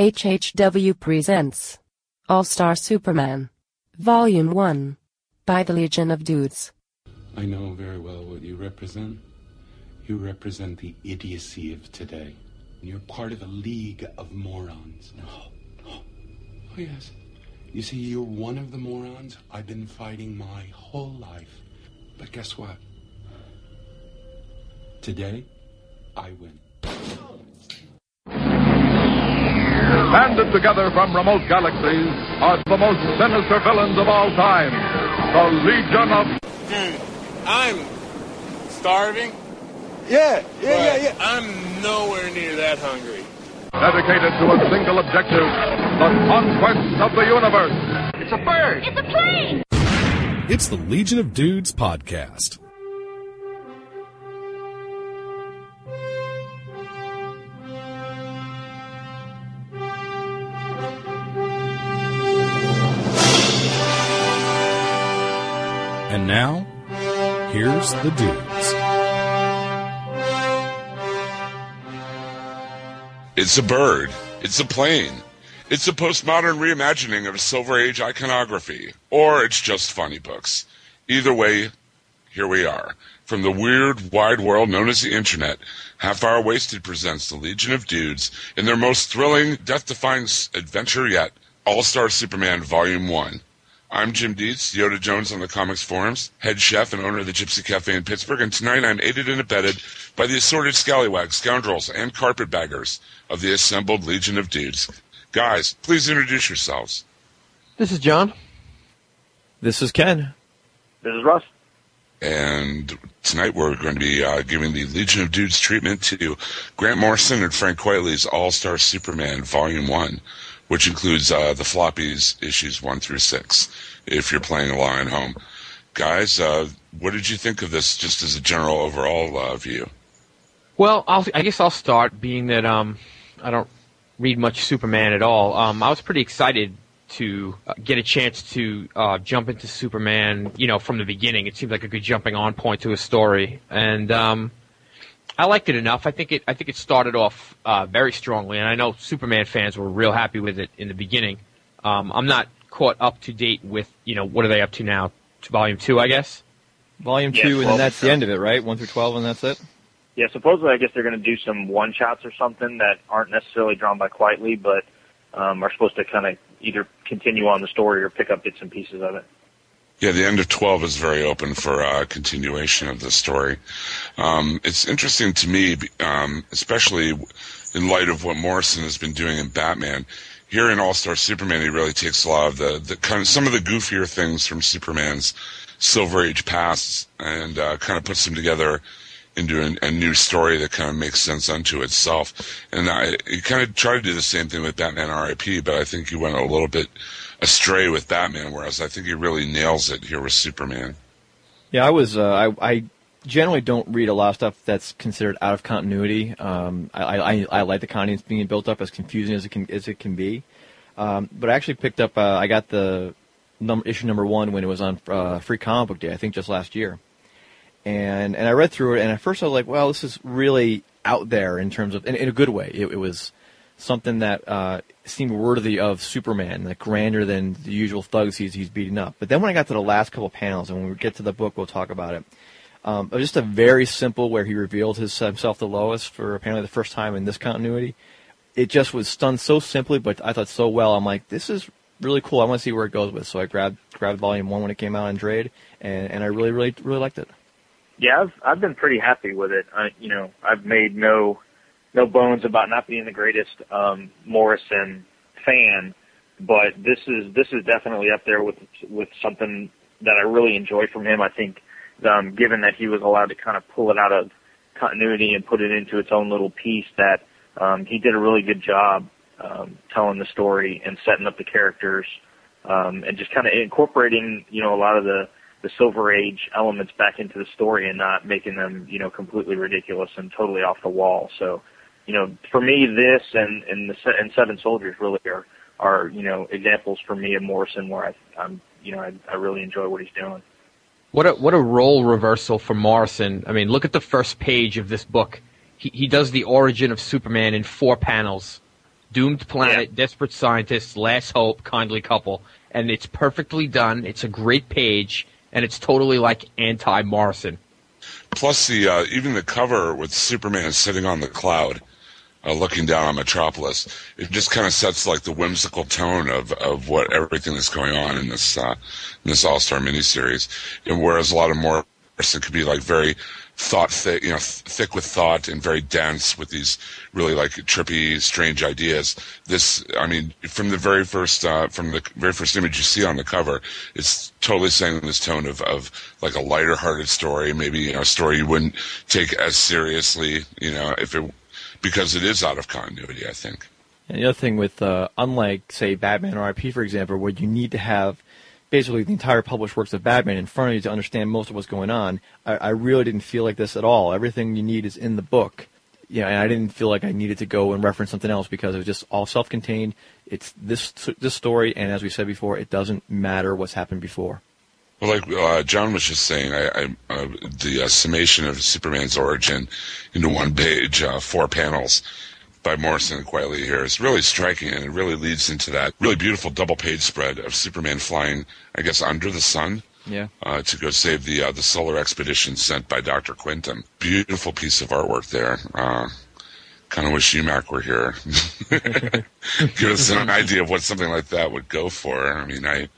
HHW presents All Star Superman, Volume 1, by the Legion of Dudes. I know very well what you represent. You represent the idiocy of today. You're part of a league of morons. No, no. Oh, yes. You see, you're one of the morons I've been fighting my whole life. But guess what? Today, I win. Banded together from remote galaxies are the most sinister villains of all time. The Legion of... Dude, I'm starving. Yeah, yeah, yeah, yeah. I'm nowhere near that hungry. Dedicated to a single objective, the conquest of the universe. It's a bird. It's a plane! It's the Legion of Dudes podcast. And now, here's the dudes. It's a bird. It's a plane. It's a postmodern reimagining of Silver Age iconography. Or it's just funny books. Either way, here we are. From the weird, wide world known as the Internet, Half Hour Wasted presents the Legion of Dudes in their most thrilling, death-defying adventure yet, All-Star Superman Volume 1. I'm Jim Dietz, Yoda Jones on the comics forums, head chef and owner of the Gypsy Cafe in Pittsburgh, and tonight I'm aided and abetted by the assorted scallywags, scoundrels, and carpetbaggers of the assembled Legion of Dudes. Guys, please introduce yourselves. This is John. This is Ken. This is Russ. And tonight we're going to be uh, giving the Legion of Dudes treatment to Grant Morrison and Frank Quitely's All-Star Superman Volume 1, which includes uh, the floppies issues 1 through 6, if you're playing along at home. Guys, uh, what did you think of this just as a general overall uh, view? Well, I'll, I guess I'll start, being that um, I don't read much Superman at all. Um, I was pretty excited to uh, get a chance to uh, jump into Superman, you know, from the beginning. It seemed like a good jumping on point to a story, and um, I liked it enough. I think it. I think it started off uh, very strongly, and I know Superman fans were real happy with it in the beginning. Um, I'm not caught up to date with, you know, what are they up to now? To volume two, I guess. Volume Yeah, two, and then that's the end of it, right? One through twelve, and that's it. Yeah, supposedly I guess they're going to do some one shots or something that aren't necessarily drawn by Quitely, but um, are supposed to kind of either continue on the story or pick up bits and pieces of it. Yeah, the end of 12 is very open for uh, continuation of the story. Um, it's interesting to me, um, especially in light of what Morrison has been doing in Batman. Here in All Star Superman, he really takes a lot of the, the kind of some of the goofier things from Superman's Silver Age past and uh, kind of puts them together into a, a new story that kind of makes sense unto itself. And I, he kind of tried to do the same thing with Batman R.I.P., but I think he went a little bit astray with Batman, whereas I think he really nails it here with Superman. Yeah, I was. Uh, I, I generally don't read a lot of stuff that's considered out of continuity. Um, I, I, I like the continuity being built up as confusing as it can as it can be. Um, but I actually picked up. Uh, I got the issue number one when it was on uh, Free Comic Book Day. I think just last year. And and I read through it, and at first I was like, "Well, this is really out there in terms of in, in a good way." It, it was something that uh, seemed worthy of Superman, like grander than the usual thugs he's he's beating up. But then when I got to the last couple panels, and when we get to the book, we'll talk about it. Um, it was just a very simple where he revealed his, himself to Lois for apparently the first time in this continuity. It just was done so simply, but I thought so well. I'm like, this is really cool. I want to see where it goes with. So I grabbed grabbed volume one when it came out on trade, and, and I really really really liked it. Yeah, I've I've been pretty happy with it. I, you know, I've made no no bones about not being the greatest um, Morrison fan, but this is this is definitely up there with with something that I really enjoy from him. I think, um, given that he was allowed to kind of pull it out of continuity and put it into its own little piece, that um, he did a really good job um, telling the story and setting up the characters, um, and just kind of incorporating, you know, a lot of the the Silver Age elements back into the story and not making them, you know, completely ridiculous and totally off the wall. So, you know, for me, this and and the and Seven Soldiers really are are you know examples for me of Morrison where I I'm you know I, I really enjoy what he's doing. What a what a role reversal for Morrison. I mean, look at the first page of this book. He he does the origin of Superman in four panels. Doomed Planet, Desperate Scientists, Last Hope, Kindly Couple, and it's perfectly done. It's a great page, and it's totally like anti Morrison. Plus, the uh, even the cover with Superman sitting on the cloud, uh, looking down on Metropolis, it just kind of sets like the whimsical tone of, of what everything that's going on in this uh, in this All Star miniseries. And whereas a lot of Morrison could be like very thought thick, you know, th- thick with thought and very dense with these really like trippy, strange ideas. This, I mean, from the very first, uh, from the very first image you see on the cover, it's totally saying this tone of, of like a lighter hearted story, maybe you know, a story you wouldn't take as seriously, you know, if it, because it is out of continuity, I think. And the other thing with, uh, unlike, say, Batman or for example, where you need to have basically the entire published works of Batman in front of you to understand most of what's going on. I, I really didn't feel like this at all. Everything you need is in the book. Know, and I didn't feel like I needed to go and reference something else because it was just all self-contained. It's this this story, and as we said before, it doesn't matter what's happened before. Well, like uh, John was just saying, I, I, uh, the uh, summation of Superman's origin into one page, uh, four panels, by Morrison and Quitely here is really striking, and it really leads into that really beautiful double page spread of Superman flying, I guess, under the sun. Yeah. Uh, to go save the uh, the solar expedition sent by Dr. Quintum. Beautiful piece of artwork there. Uh, kind of wish UMAC were here. Give us an idea of what something like that would go for. I mean, I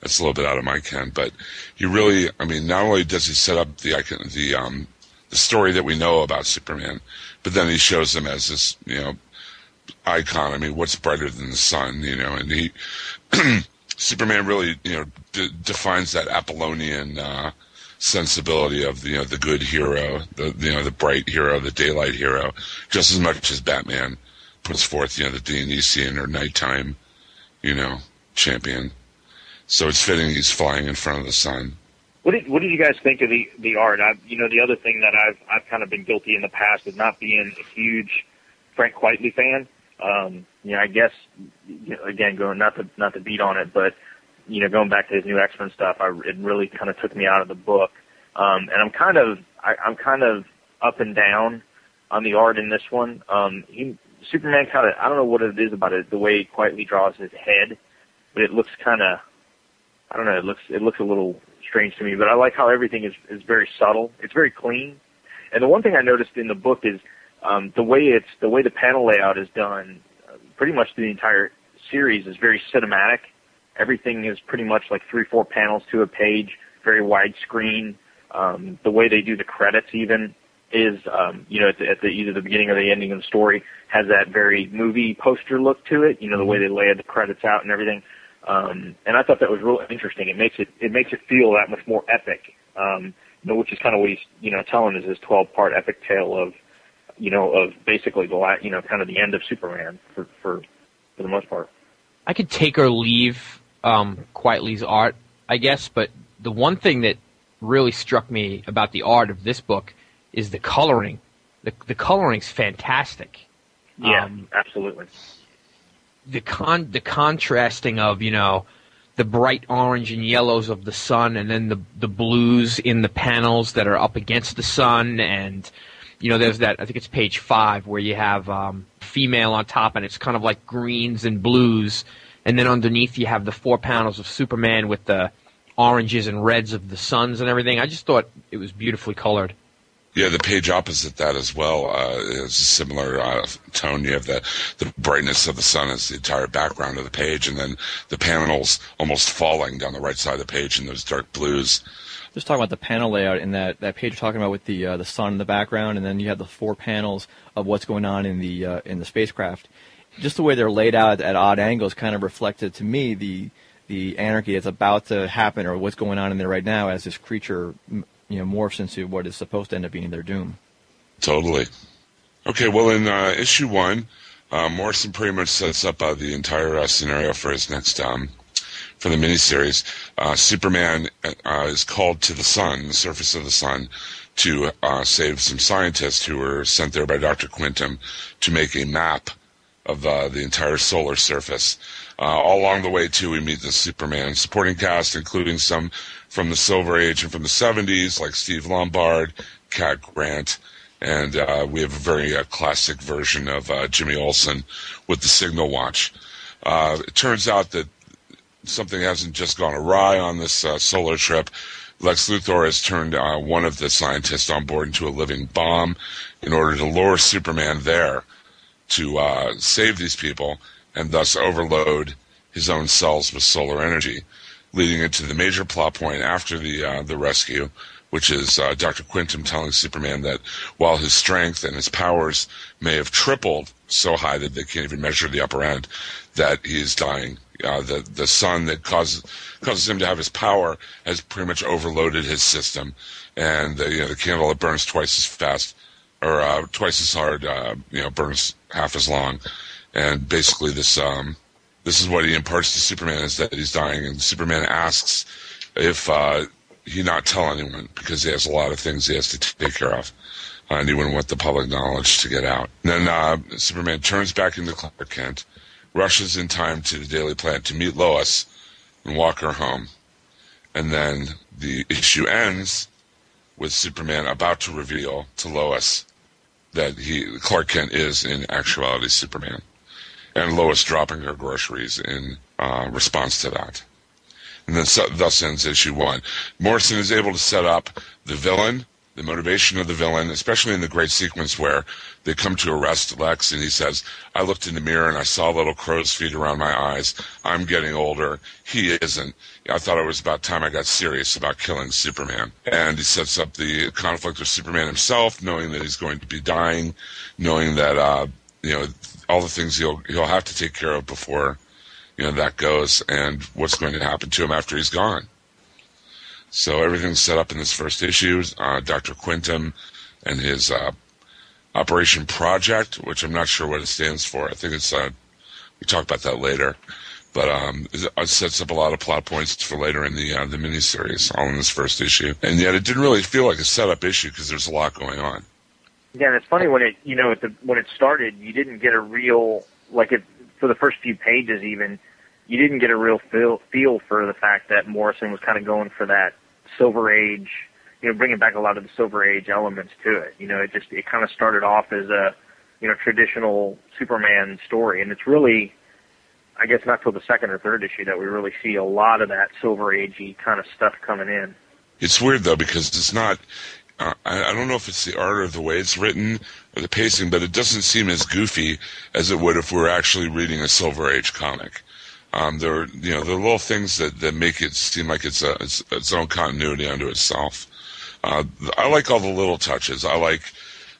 that's a little bit out of my ken, but he really, I mean, not only does he set up the the um, the story that we know about Superman, but then he shows him as this, you know, icon. I mean, what's brighter than the sun, you know? And he, Superman really, you know, d- defines that Apollonian uh, sensibility of the, you know, the good hero, the you know, the bright hero, the daylight hero, just as much as Batman puts forth, you know, the Dionysian or nighttime, you know, champion. So it's fitting he's flying in front of the sun. What did What did you guys think of the the art? I, you know, the other thing that I've I've kind of been guilty in the past of not being a huge Frank Quitely fan. Um, you know, I guess you know, again going not to not to beat on it, but you know, going back to his new X Men stuff, I, it really kind of took me out of the book. Um, and I'm kind of I, I'm kind of up and down on the art in this one. Um, he Superman kind of I don't know what it is about it, the way Quitely draws his head, but it looks kind of I don't know. It looks it looks a little strange to me, but I like how everything is is very subtle. It's very clean. And the one thing I noticed in the book is um, the way it's the way the panel layout is done. Uh, pretty much the entire series is very cinematic. Everything is pretty much like three four panels to a page, very widescreen. Um, the way they do the credits even is um, you know at, the, at the either the beginning or the ending of the story has that very movie poster look to it. You know the way they lay the credits out and everything. Um, and I thought that was really interesting. It makes it it makes it feel that much more epic. Um, you know, which is kind of what he's you know telling us his 12 part epic tale of you know of basically the la- you know kind of the end of Superman for for for the most part. I could take or leave um, Quitely's art, I guess, but the one thing that really struck me about the art of this book is the coloring. The the coloring's fantastic. Yeah, Um, absolutely. The con the contrasting of you know the bright orange and yellows of the sun and then the the blues in the panels that are up against the sun and you know there's that I think it's page 5 where you have um female on top and it's kind of like greens and blues. And then underneath you have the four panels of Superman with the oranges and reds of the suns and everything. I just thought it was beautifully colored Yeah, the page opposite that as well uh, is a similar uh, tone. You have the the brightness of the sun as the entire background of the page, and then the panels almost falling down the right side of the page in those dark blues. Just talking about the panel layout in that, that page you're talking about with the uh, the sun in the background, and then you have the four panels of what's going on in the uh, in the spacecraft. Just the way they're laid out at odd angles kind of reflected to me the the anarchy that's about to happen or what's going on in there right now as this creature you know morphs into what is supposed to end up being their doom. Totally. Okay, well, in uh, issue one, uh, Morrison pretty much sets up uh, the entire uh, scenario for his next um, for the miniseries. Uh, Superman uh, is called to the sun, the surface of the sun, to save some scientists who were sent there by Dr. Quintum to make a map of the entire solar surface. Uh, all along the way, too, we meet the Superman supporting cast, including some from the Silver Age and from the 70s, like Steve Lombard, Cat Grant, and uh, we have a very uh, classic version of uh, Jimmy Olsen with the signal watch. Uh, it turns out that something hasn't just gone awry on this uh, solar trip. Lex Luthor has turned uh, one of the scientists on board into a living bomb in order to lure Superman there to uh, save these people and thus overload his own cells with solar energy, leading into the major plot point after the uh, the rescue, which is uh, Dr. Quintum telling Superman that while his strength and his powers may have tripled so high that they can't even measure the upper end, that he is dying. Uh, the the sun that causes causes him to have his power has pretty much overloaded his system, and the, you know the candle that burns twice as fast or uh, twice as hard, uh, you know, burns half as long, and basically this um, this is what he imparts to Superman is that he's dying, and Superman asks if uh, he not tell anyone because he has a lot of things he has to take care of. Uh, and he wouldn't want the public knowledge to get out. And then uh, Superman turns back into Clark Kent, rushes in time to the Daily Planet to meet Lois and walk her home. And then the issue ends with Superman about to reveal to Lois that he Clark Kent is in actuality Superman, and Lois dropping her groceries in uh, response to that. And then so, thus ends issue one. Morrison is able to set up the villain, the motivation of the villain, especially in the great sequence where they come to arrest Lex and he says, I looked in the mirror and I saw little crow's feet around my eyes. I'm getting older. He isn't. I thought it was about time I got serious about killing Superman. And he sets up the conflict with Superman himself, knowing that he's going to be dying, knowing that, uh, you know, all the things he'll, he'll have to take care of before, you know, that goes and what's going to happen to him after he's gone. So everything's set up in this first issue. Uh, Dr. Quintum and his, uh, Operation Project, which I'm not sure what it stands for. I think it's, uh, we talk about that later. But um, it sets up a lot of plot points for later in the uh, the miniseries, all in this first issue. And yet, it didn't really feel like a setup issue because there's a lot going on. Yeah, and it's funny when it you know the, when it started, you didn't get a real like it for the first few pages even. You didn't get a real feel feel for the fact that Morrison was kind of going for that Silver Age, you know, bringing back a lot of the Silver Age elements to it. You know, it just it kind of started off as a you know traditional Superman story, and it's really I guess not till the second or third issue that we really see a lot of that Silver Agey kind of stuff coming in. It's weird though because it's not. Uh, I, I don't know if it's the art or the way it's written or the pacing, but it doesn't seem as goofy as it would if we were actually reading a Silver Age comic. Um, there, are, you know, there are little things that, that make it seem like it's a it's, its own continuity unto itself. Uh, I like all the little touches. I like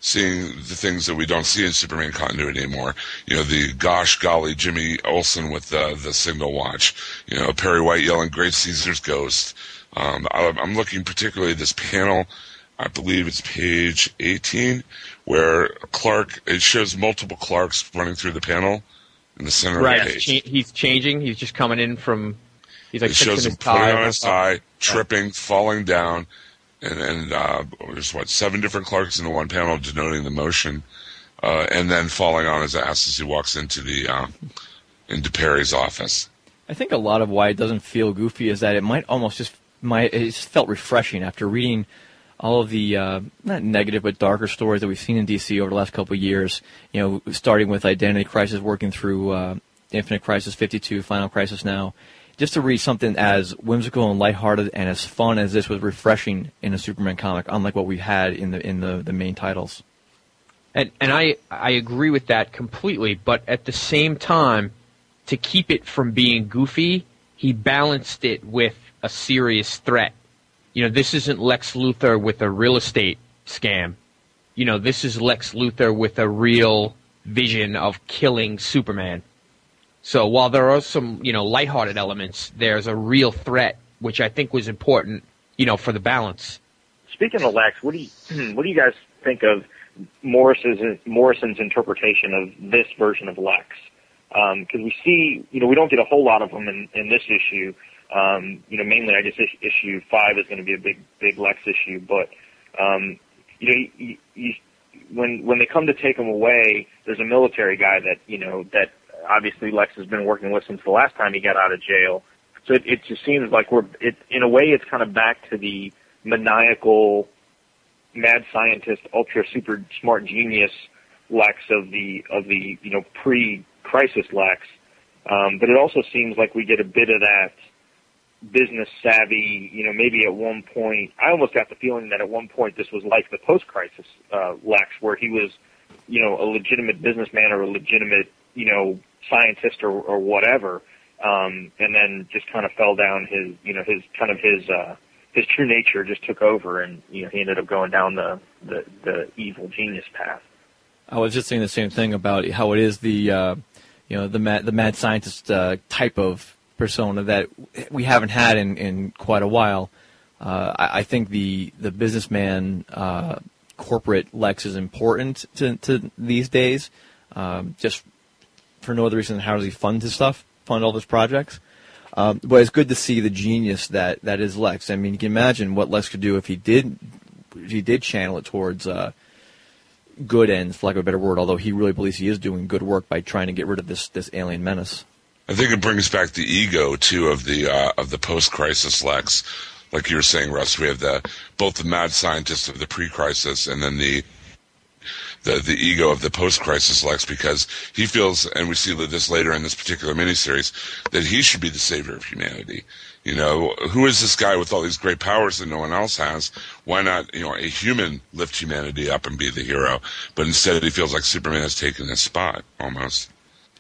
seeing the things that we don't see in Superman continuity anymore. You know, the gosh golly Jimmy Olsen with the the signal watch. You know, Perry White yelling "Great Caesar's Ghost." Um, I, I'm looking particularly at this panel. I believe it's page 18, where Clark it shows multiple Clarks running through the panel in the center right. of the page. Cha- he's changing. He's just coming in from. He's like it shows him his putting tie. on his tie, tripping, falling down, and and uh, there's what seven different Clarks into one panel denoting the motion, uh, and then falling on his ass as he walks into the uh, into Perry's office. I think a lot of why it doesn't feel goofy is that it might almost just might it just felt refreshing after reading all of the uh, not negative but darker stories that we've seen in DC over the last couple of years. You know, starting with Identity Crisis, working through uh, Infinite Crisis 52, Final Crisis now. Just to read something as whimsical and lighthearted and as fun as this was refreshing in a Superman comic, unlike what we had in the in the, the main titles. And and I I agree with that completely, but at the same time, to keep it from being goofy, he balanced it with a serious threat. You know, this isn't Lex Luthor with a real estate scam. You know, this is Lex Luthor with a real vision of killing Superman. So while there are some, you know, lighthearted elements, there's a real threat, which I think was important, you know, for the balance. Speaking of Lex, what do you hmm, what do you guys think of Morris's Morrison's interpretation of this version of Lex? Um, because we see, you know, we don't get a whole lot of them in, in this issue. Um, you know, mainly I guess issue five is going to be a big big Lex issue, but um, you know, you, you, when when they come to take him away, there's a military guy that you know that obviously Lex has been working with since the last time he got out of jail. So it, it just seems like we're it in a way it's kind of back to the maniacal mad scientist, ultra super smart genius Lex of the of the you know pre-crisis Lex, um, but it also seems like we get a bit of that business savvy. You know, maybe at one point, I almost got the feeling that at one point this was like the post-crisis uh, Lex, where he was, you know, a legitimate businessman or a legitimate you know scientist or, or whatever, um, and then just kind of fell down his you know his kind of his. Uh, his true nature just took over, and you know he ended up going down the the, the evil genius path. I was just saying the same thing about how it is the uh, you know the mad, the mad scientist uh, type of persona that we haven't had in, in quite a while. Uh, I, I, think the the businessman uh, corporate Lex is important to, to these days, um, just for no other reason than how does he fund his stuff, fund all his projects. Um, but it's good to see the genius that, that is Lex. I mean, you can imagine what Lex could do if he did if he did channel it towards uh, good ends, for lack of a better word. Although he really believes he is doing good work by trying to get rid of this this alien menace. I think it brings back the ego too of the uh, of the post crisis Lex. Like you were saying, Russ, we have the both the mad scientist of the pre crisis and then the the the ego of the post crisis Lex because he feels, and we see this later in this particular miniseries, that he should be the savior of humanity. You know, who is this guy with all these great powers that no one else has? Why not, you know, a human lift humanity up and be the hero? But instead, he feels like Superman has taken his spot almost.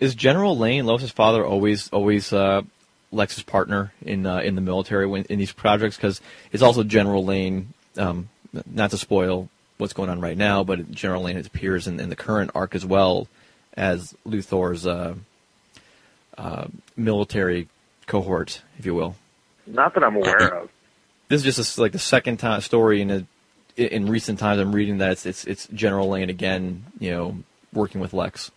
Is General Lane Lois's father always always uh, Lex's partner in uh, in the military when, in these projects? Because it's also General Lane. Um, not to spoil what's going on right now, but General Lane appears in, in the current arc as well as Luthor's uh, uh, military cohort, if you will. Not that I'm aware of. This is just a, like the second time story in a, in recent times. I'm reading that it's, it's it's General Lane again, you know, working with Lex.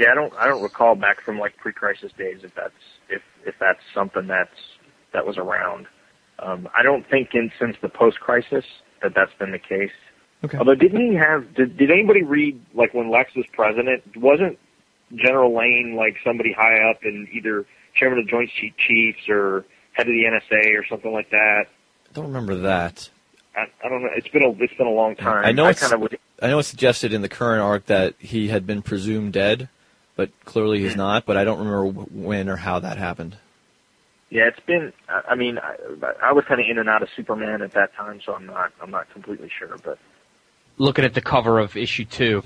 Yeah, I don't I don't recall back from like pre-crisis days if that's if if that's something that's that was around. Um, I don't think in since the post-crisis that that's been the case. Okay. Although, didn't he have? Did, did anybody read like when Lex was president? Wasn't General Lane like somebody high up in either chairman of the Joint Chiefs or head of the NSA or something like that? I don't remember that. I, I don't know. It's been a it's been a long time. I know I it's kind of would, I know it's suggested in the current arc that he had been presumed dead, but clearly he's not. But I don't remember when or how that happened. Yeah, it's been. I mean, I, I was kind of in and out of Superman at that time, so I'm not. I'm not completely sure, but looking at the cover of issue two,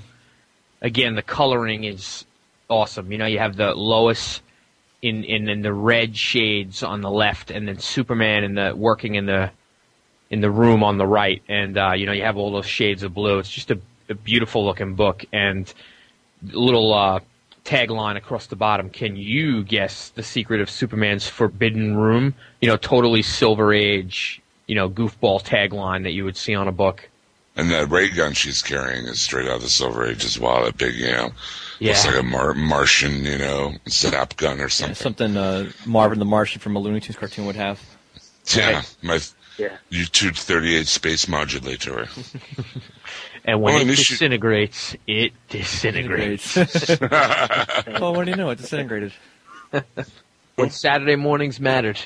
again, the coloring is awesome. You know, you have the Lois in, in, in the red shades on the left, and then Superman in the working in the in the room on the right, and uh, you know you have all those shades of blue. It's just a, a beautiful looking book, and little uh, tagline across the bottom. Can you guess the secret of Superman's forbidden room? You know, totally Silver Age, you know, goofball tagline that you would see on a book. And that ray gun she's carrying is straight out of the Silver Age as well. That big, you know, yeah. looks like a Mar- Martian, you know, zap gun or something. Yeah, something uh, Marvin the Martian from a Looney Tunes cartoon would have. Yeah, right. my yeah. U-2 38 space modulator. and when Oh, it and should- disintegrates, it disintegrates. well, what do you know? It disintegrated. when Saturday mornings mattered.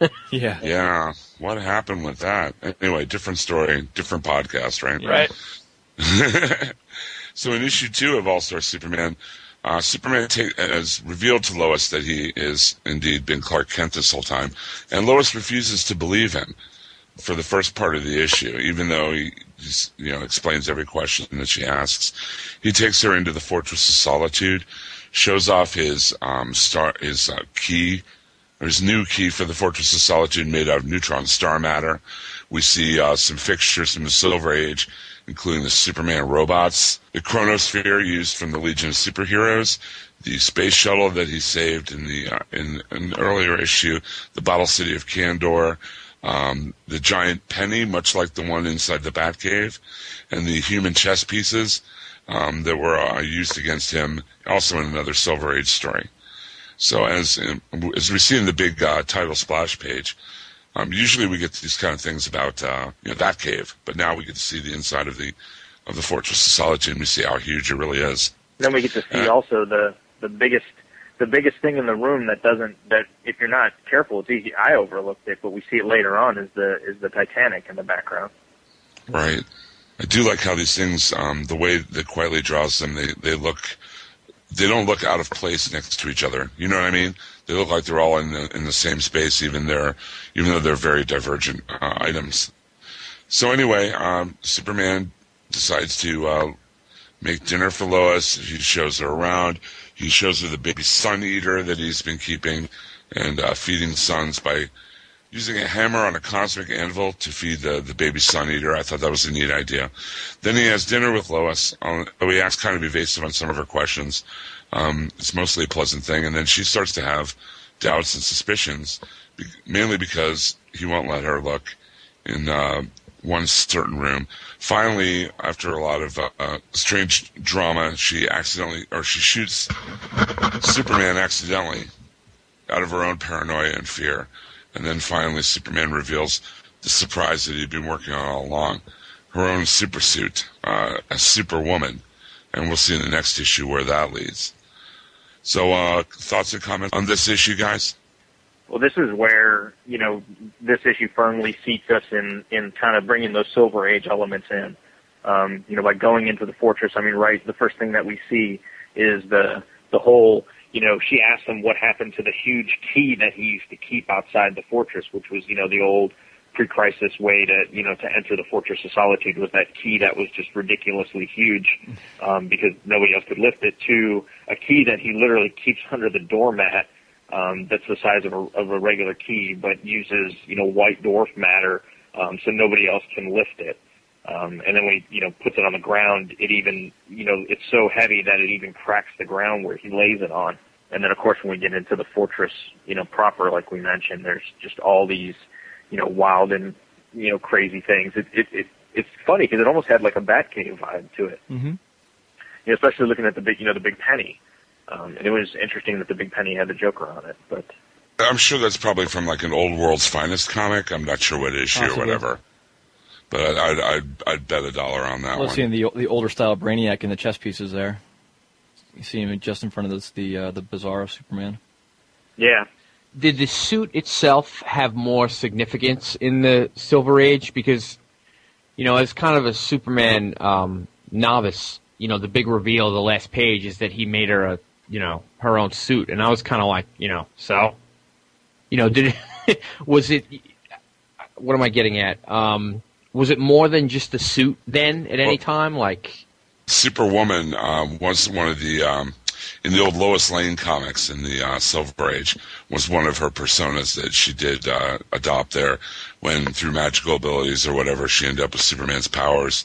Yeah. yeah, what happened with that? Anyway, different story, different podcast, right? Right. so in issue two of All Star Superman, uh, Superman ta- has revealed to Lois that he is indeed been Clark Kent this whole time, and Lois refuses to believe him for the first part of the issue, even though he just, you know explains every question that she asks. He takes her into the Fortress of Solitude, shows off his um, star his uh, key there's new key for the Fortress of Solitude made out of neutron star matter. We see uh, some fixtures from the Silver Age, including the Superman robots, the chronosphere used from the Legion of Superheroes, the space shuttle that he saved in the uh, in an earlier issue, the Bottle City of Kandor, um, the giant penny, much like the one inside the Batcave, and the human chess pieces um, that were uh, used against him, also in another Silver Age story. So as as we see in the big uh, title splash page, um, usually we get these kind of things about uh, you know that cave, but now we get to see the inside of the of the Fortress of Solitude, and we see how huge it really is. then we get to see Uh, also the the biggest the biggest thing in the room that doesn't that if you're not careful it's easy I overlooked it but we see it later on is the is the Titanic in the background. Right. I do like how these things, um, the way that Quitely draws them, they they look, they don't look out of place next to each other. You know what I mean? They look like they're all in the in the same space, even they're even though they're very divergent uh, items. So anyway, um, Superman decides to uh, make dinner for Lois. He shows her around. He shows her the baby sun eater that he's been keeping and uh, feeding suns by using a hammer on a cosmic anvil to feed the, the baby sun eater. I thought that was a neat idea. Then he has dinner with Lois. Um, he acts kind of evasive on some of her questions. Um, it's mostly a pleasant thing. And then she starts to have doubts and suspicions, mainly because he won't let her look in uh, one certain room. Finally, after a lot of uh, uh, strange drama, she accidentally, or she shoots Superman accidentally out of her own paranoia and fear. And then finally, Superman reveals the surprise that he'd been working on all along her own supersuit, uh, a superwoman. And we'll see in the next issue where that leads. So, uh, thoughts and comments on this issue, guys? Well, this is where you know this issue firmly seats us in in kind of bringing those Silver Age elements in. Um, you know, by going into the fortress. I mean, right, the first thing that we see is the the whole. You know, she asked him what happened to the huge key that he used to keep outside the fortress, which was you know the old pre-crisis way to you know to enter the fortress of solitude was that key that was just ridiculously huge um, because nobody else could lift it to a key that he literally keeps under the doormat um, that's the size of a, of a regular key, but uses you know white dwarf matter, um, so nobody else can lift it. Um, and then when he you know puts it on the ground, it even you know it's so heavy that it even cracks the ground where he lays it on. And then of course when we get into the fortress, you know proper, like we mentioned, there's just all these you know wild and you know crazy things. It it, it it's funny because it almost had like a Batcave vibe to it. Mm-hmm. You know, especially looking at the big you know the big penny. Um, and it was interesting that the Big Penny had the Joker on it, but I'm sure that's probably from like an old World's Finest comic. I'm not sure what issue Possibly. or whatever, but I'd, I'd I'd I'd bet a dollar on that Let's one. see in the the older style Brainiac in the chess pieces there. You see him just in front of this, the uh, the Bizarro Superman. yeah, Did the suit itself have more significance in the Silver Age? Because, you know, as kind of a Superman um, novice, you know, the big reveal of the last page is that he made her a, you know, her own suit, and I was kind of like, you know, so, you know, did it, was it? What am I getting at? Um, was it more than just the suit then at any Well- time? Like, Superwoman um, was one of the um, in the old Lois Lane comics in the uh, Silver Age was one of her personas that she did uh, adopt there when through magical abilities or whatever she ended up with Superman's powers.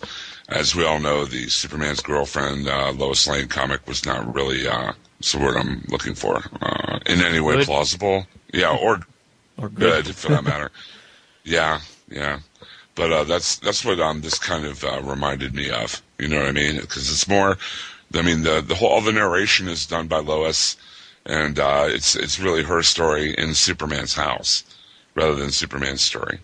As we all know, the Superman's girlfriend uh, Lois Lane comic was not really uh, what's the word I'm looking for uh, in any way Good. plausible. Yeah, or Or good. good for that matter. yeah, yeah. But uh, that's that's what um, this kind of uh, reminded me of. You know what I mean? Because it's more. I mean, the the whole all the narration is done by Lois, and uh, it's it's really her story in Superman's house rather than Superman's story.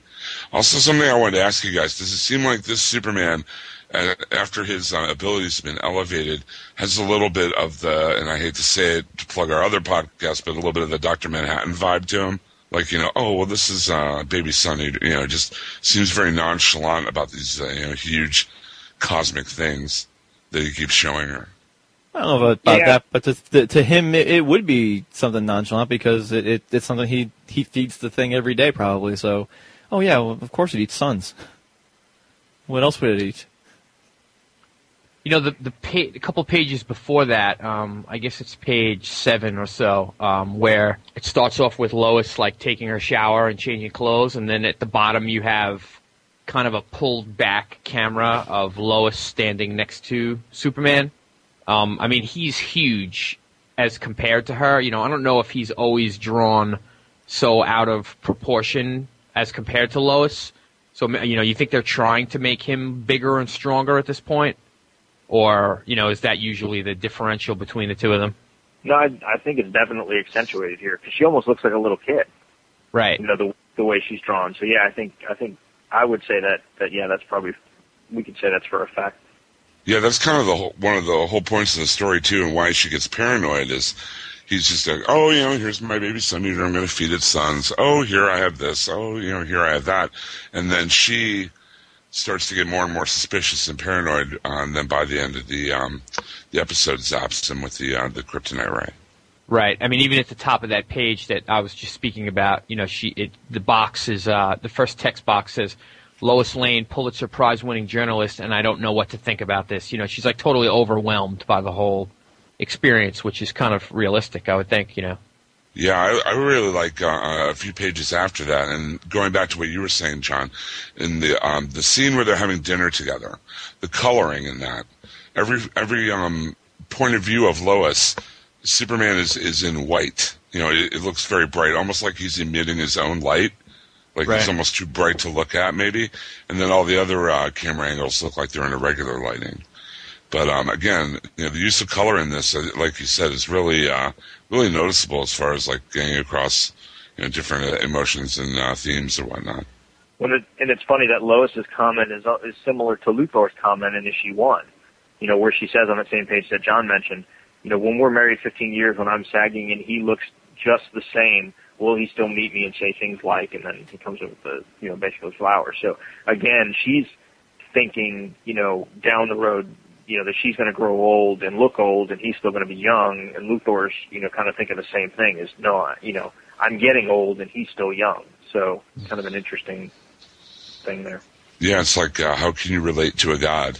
Also, something I wanted to ask you guys: Does it seem like this Superman, uh, after his uh, abilities have been elevated, has a little bit of the, and I hate to say it to plug our other podcast, but a little bit of the Doctor Manhattan vibe to him? Like you know, oh well, this is uh, Baby Sunny. You know, just seems very nonchalant about these uh, you know huge cosmic things that he keeps showing her. I don't know about, about Yeah. that, but to, to, to him, it, it would be something nonchalant because it, it, it's something he he feeds the thing every day, probably. So, oh yeah, well, of course it eats suns. What else would it eat? You know, the the pa- a couple pages before that, um, I guess it's page seven or so, um, where it starts off with Lois like taking her shower and changing clothes, and then at the bottom you have kind of a pulled back camera of Lois standing next to Superman. Um, I mean, he's huge as compared to her. You know, I don't know if he's always drawn so out of proportion as compared to Lois. So you know, you think they're trying to make him bigger and stronger at this point, or you know, is that usually the differential between the two of them? no, I, I think it's definitely accentuated here because she almost looks like a little kid. Right. You know the the way she's drawn. So yeah, I think I think I would say that that yeah, that's probably we could say that's for a fact. Yeah, that's kind of the whole, one of the whole points of the story too, and why she gets paranoid is he's just like, oh, you know, here's my baby sun eater. I'm going to feed its suns. Oh, here I have this. Oh, you know, here I have that. And then she starts to get more and more suspicious and paranoid. Uh, and then by the end of the um, the episode, zaps him with the uh, the kryptonite ray. Right. I mean, even at the top of that page that I was just speaking about, you know, she it, the box is uh, the first text box says Lois Lane, Pulitzer Prize winning journalist, and I don't know what to think about this. You know, she's like totally overwhelmed by the whole experience, which is kind of realistic, I would think. You know. Yeah, I, I really like uh, a few pages after that, and going back to what you were saying, John, in the um, the scene where they're having dinner together, the coloring in that, every every um, point of view of Lois Superman is is in white. You know, it, it, looks very bright, almost like he's emitting his own light. Like right. it's almost too bright to look at, maybe. And then all the other uh, camera angles look like they're in a regular lighting. But um, again, you know, the use of color in this, uh, like you said, is really uh, really noticeable as far as like getting across you know different uh, emotions and uh, themes or whatnot. When it, and it's funny that Lois's comment is is similar to Luthor's comment in issue one. You know, where she says on the same page that John mentioned, you know, when we're married 15 years, when I'm sagging and he looks just the same, will he still meet me and say things like, and then he comes in with the, you know, basically flowers. So again, she's thinking, you know, down the road, you know, that she's going to grow old and look old and he's still going to be young. And Luthor's, you know, kind of thinking the same thing is, no, you know, I'm getting old and he's still young. So kind of an interesting thing there. Yeah, it's like, uh, how can you relate to a god?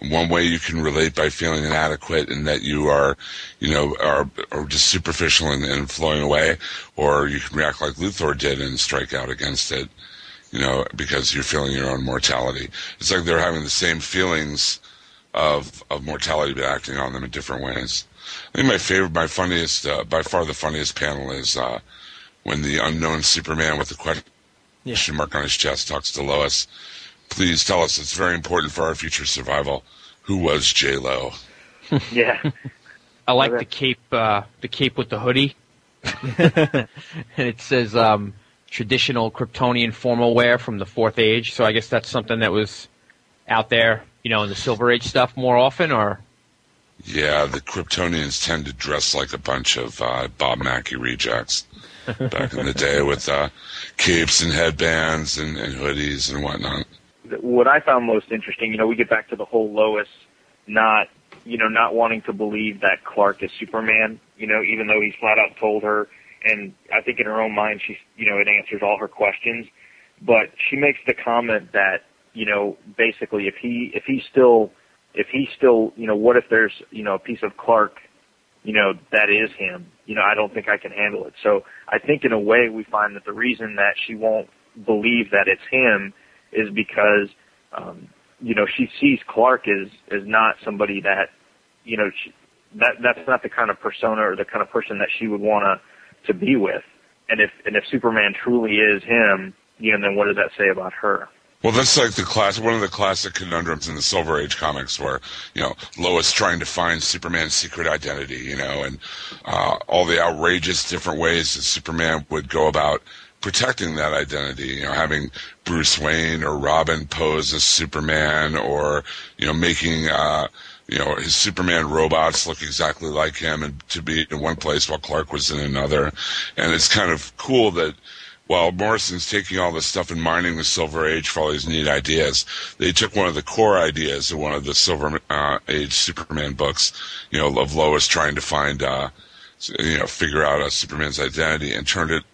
one way you can relate by feeling inadequate and that you are, you know, are, are just superficial and, and flowing away, or you can react like Luthor did and strike out against it, you know, because you're feeling your own mortality. It's like they're having the same feelings of of mortality, but acting on them in different ways. I think my favorite, my funniest, uh, by far the funniest panel is uh, when the unknown Superman with the question yeah. mark on his chest talks to Lois please tell us. It's very important for our future survival. Who was J Lo? yeah, I like the cape. Uh, the cape with the hoodie, and it says um, traditional Kryptonian formal wear from the Fourth Age. So I guess that's something that was out there, you know, in the Silver Age stuff more often, or. Yeah, the Kryptonians tend to dress like a bunch of uh, Bob Mackie rejects back in the day with uh, capes and headbands and, and hoodies and whatnot what I found most interesting, you know, we get back to the whole Lois not, you know, not wanting to believe that Clark is Superman, you know, even though he's flat out told her, and I think in her own mind, she's, you know, it answers all her questions, but she makes the comment that, you know, basically if he, if he's still, if he's still, you know, what if there's, you know, a piece of Clark, you know, that is him, you know, I don't think I can handle it. So I think in a way we find that the reason that she won't believe that it's him is because um, you know she sees Clark as as not somebody that you know she, that that's not the kind of persona or the kind of person that she would want to to be with. And if and if Superman truly is him, you know, then what does that say about her? Well, that's like the class, one of the classic conundrums in the Silver Age comics, where you know Lois trying to find Superman's secret identity, you know, and uh, all the outrageous different ways that Superman would go about protecting that identity, you know, having Bruce Wayne or Robin pose as Superman or, you know, making, uh, you know, his Superman robots look exactly like him and to be in one place while Clark was in another. And it's kind of cool that while Morrison's taking all this stuff and mining the Silver Age for all these neat ideas, they took one of the core ideas of one of the Silver uh, Age Superman books, you know, of Lois trying to find, uh, you know, figure out a Superman's identity and turned it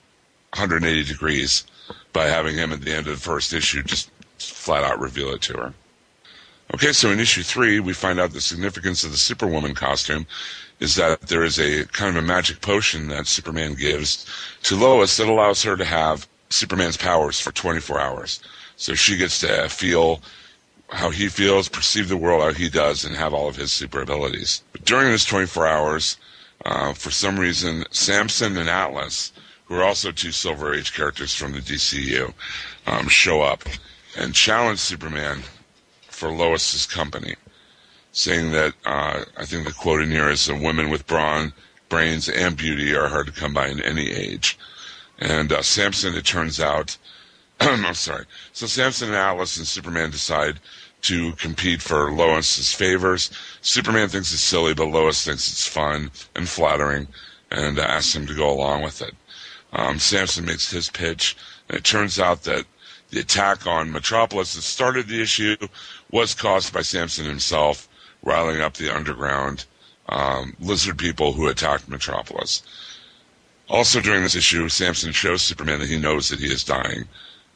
180 degrees by having him at the end of the first issue just flat out reveal it to her. Okay, so in issue three, we find out the significance of the Superwoman costume is that there is a kind of a magic potion that Superman gives to Lois that allows her to have Superman's powers for 24 hours. So she gets to feel how he feels, perceive the world how he does, and have all of his super abilities. But during this 24 hours, uh, for some reason, Samson and Atlas who are also two Silver Age characters from the DCU, um, show up and challenge Superman for Lois's company, saying that uh, I think the quote in here is, "Women with brawn, brains, and beauty are hard to come by in any age." And uh, Samson, it turns out, I'm sorry. So Samson and Atlas and Superman decide to compete for Lois's favors. Superman thinks it's silly, but Lois thinks it's fun and flattering, and asks him to go along with it. Um, Samson makes his pitch, and it turns out that The attack on Metropolis that started the issue was caused by Samson himself riling up the underground um, lizard people who attacked Metropolis. Also, during this issue, Samson shows Superman that he knows that he is dying,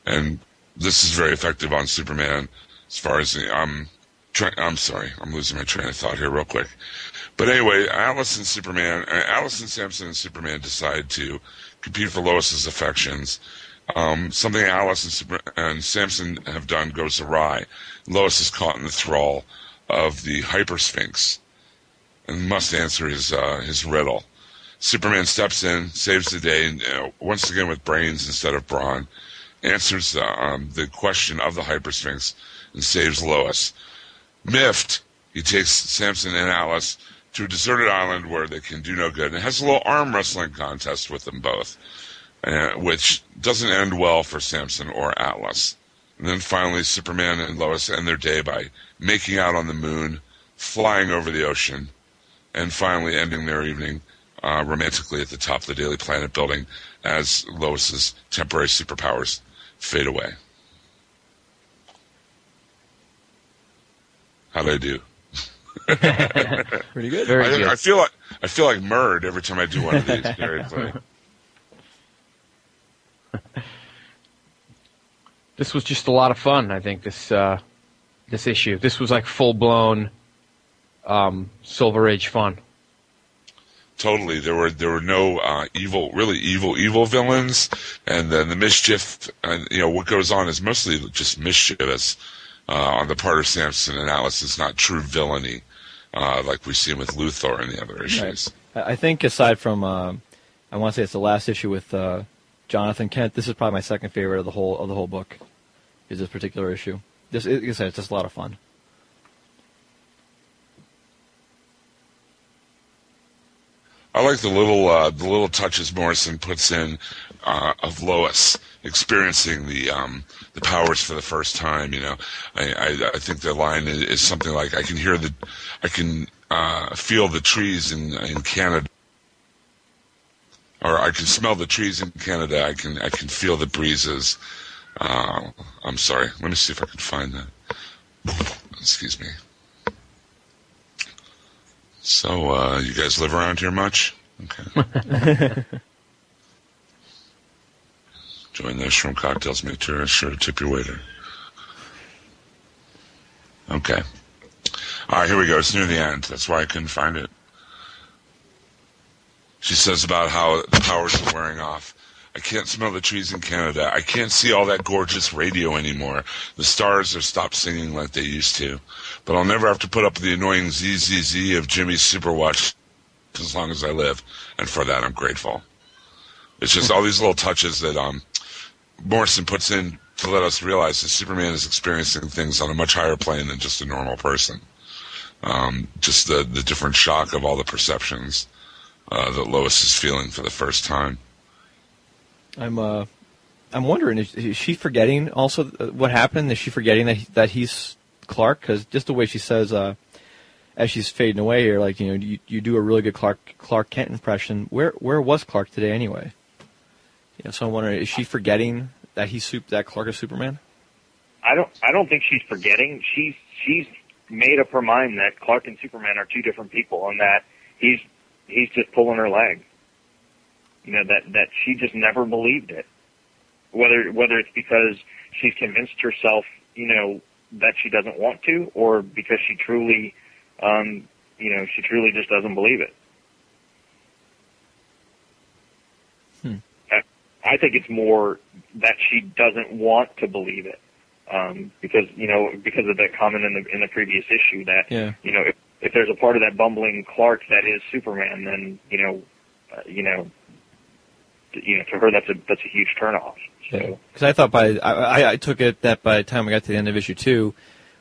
and this is very effective on Superman. As far as the, um, tra- I'm sorry, I'm losing my train of thought here, real quick. But anyway, Atlas and Superman, uh, Atlas and Samson and Superman decide to compete for Lois's affections. Um, something Atlas and, Super- and Samson have done goes awry. Lois is caught in the thrall of the Hypersphinx and must answer his uh, his riddle. Superman steps in, saves the day, and, uh, once again with brains instead of brawn, answers the, um, the question of the Hypersphinx and saves Lois. Miffed, he takes Samson and Atlas to a deserted island where they can do no good, and has a little arm wrestling contest with them both, uh, which doesn't end well for Samson or Atlas. And then finally, Superman and Lois end their day by making out on the moon, flying over the ocean, and finally ending their evening uh, romantically at the top of the Daily Planet building as Lois's temporary superpowers fade away. How'd I do? Pretty good. Very I, good. I feel like I feel like Murd every time I do one of these. Very clear. This was just a lot of fun. I think this uh, this issue. This was like full blown um, Silver Age fun. Totally. There were there were no uh, evil, really evil, evil villains, and then the mischief. And you know what goes on is mostly just mischievous uh, on the part of Samson and Atlas. It's not true villainy uh, like we see with Luthor and the other issues. I I think aside from, um I want to say it's the last issue with uh, Jonathan Kent. This is probably my second favorite of the whole of the whole book. Is this particular issue? This, like I said, it's just a lot of fun. I like the little uh, the little touches Morrison puts in uh, of Lois experiencing the um, the powers for the first time. You know, I, I, I think the line is, is something like, "I can hear the, I can uh, feel the trees in in Canada." Or I can smell the trees in Canada. I can I can feel the breezes. Uh, I'm sorry. Let me see if I can find that. Excuse me. So, uh, you guys live around here much? Okay. Join those shrimp cocktails. Make sure, sure to tip your waiter. Okay. All right, here we go. It's near the end. That's why I couldn't find it. She says about how the powers are wearing off. I can't smell the trees in Canada. I can't see all that gorgeous radio anymore. The stars have stopped singing like they used to. But I'll never have to put up with the annoying ZZZ of Jimmy's Superwatch as long as I live. And for that, I'm grateful. It's just all these little touches that um, Morrison puts in to let us realize that Superman is experiencing things on a much higher plane than just a normal person. Um, just the, the different shock of all the perceptions uh, that Lois is feeling for the first time. I'm uh, I'm wondering is, is she forgetting also uh, what happened? Is she forgetting that he, that he's Clark? Because just the way she says, uh, as she's fading away here, like you know, you, you do a really good Clark Clark Kent impression. Where where was Clark today anyway? Yeah, so I'm wondering, is she forgetting that he's that Clark is Superman? I don't. I don't think she's forgetting. She's she's made up her mind that Clark and Superman are two different people, and that he's he's just pulling her leg. You know that that she just never believed it. Whether whether it's because she's convinced herself, you know, that she doesn't want to, or because she truly, um, you know, she truly just doesn't believe it. Hmm. I, I think it's more that she doesn't want to believe it, um, because you know because of that comment in the in the previous issue that Yeah. you know if, if there's a part of that bumbling Clark that is Superman, then you know, uh, you know, you know, to her that's a that's a huge turnoff. So Because I thought by I, I, I took it that by the time we got to the end of issue two,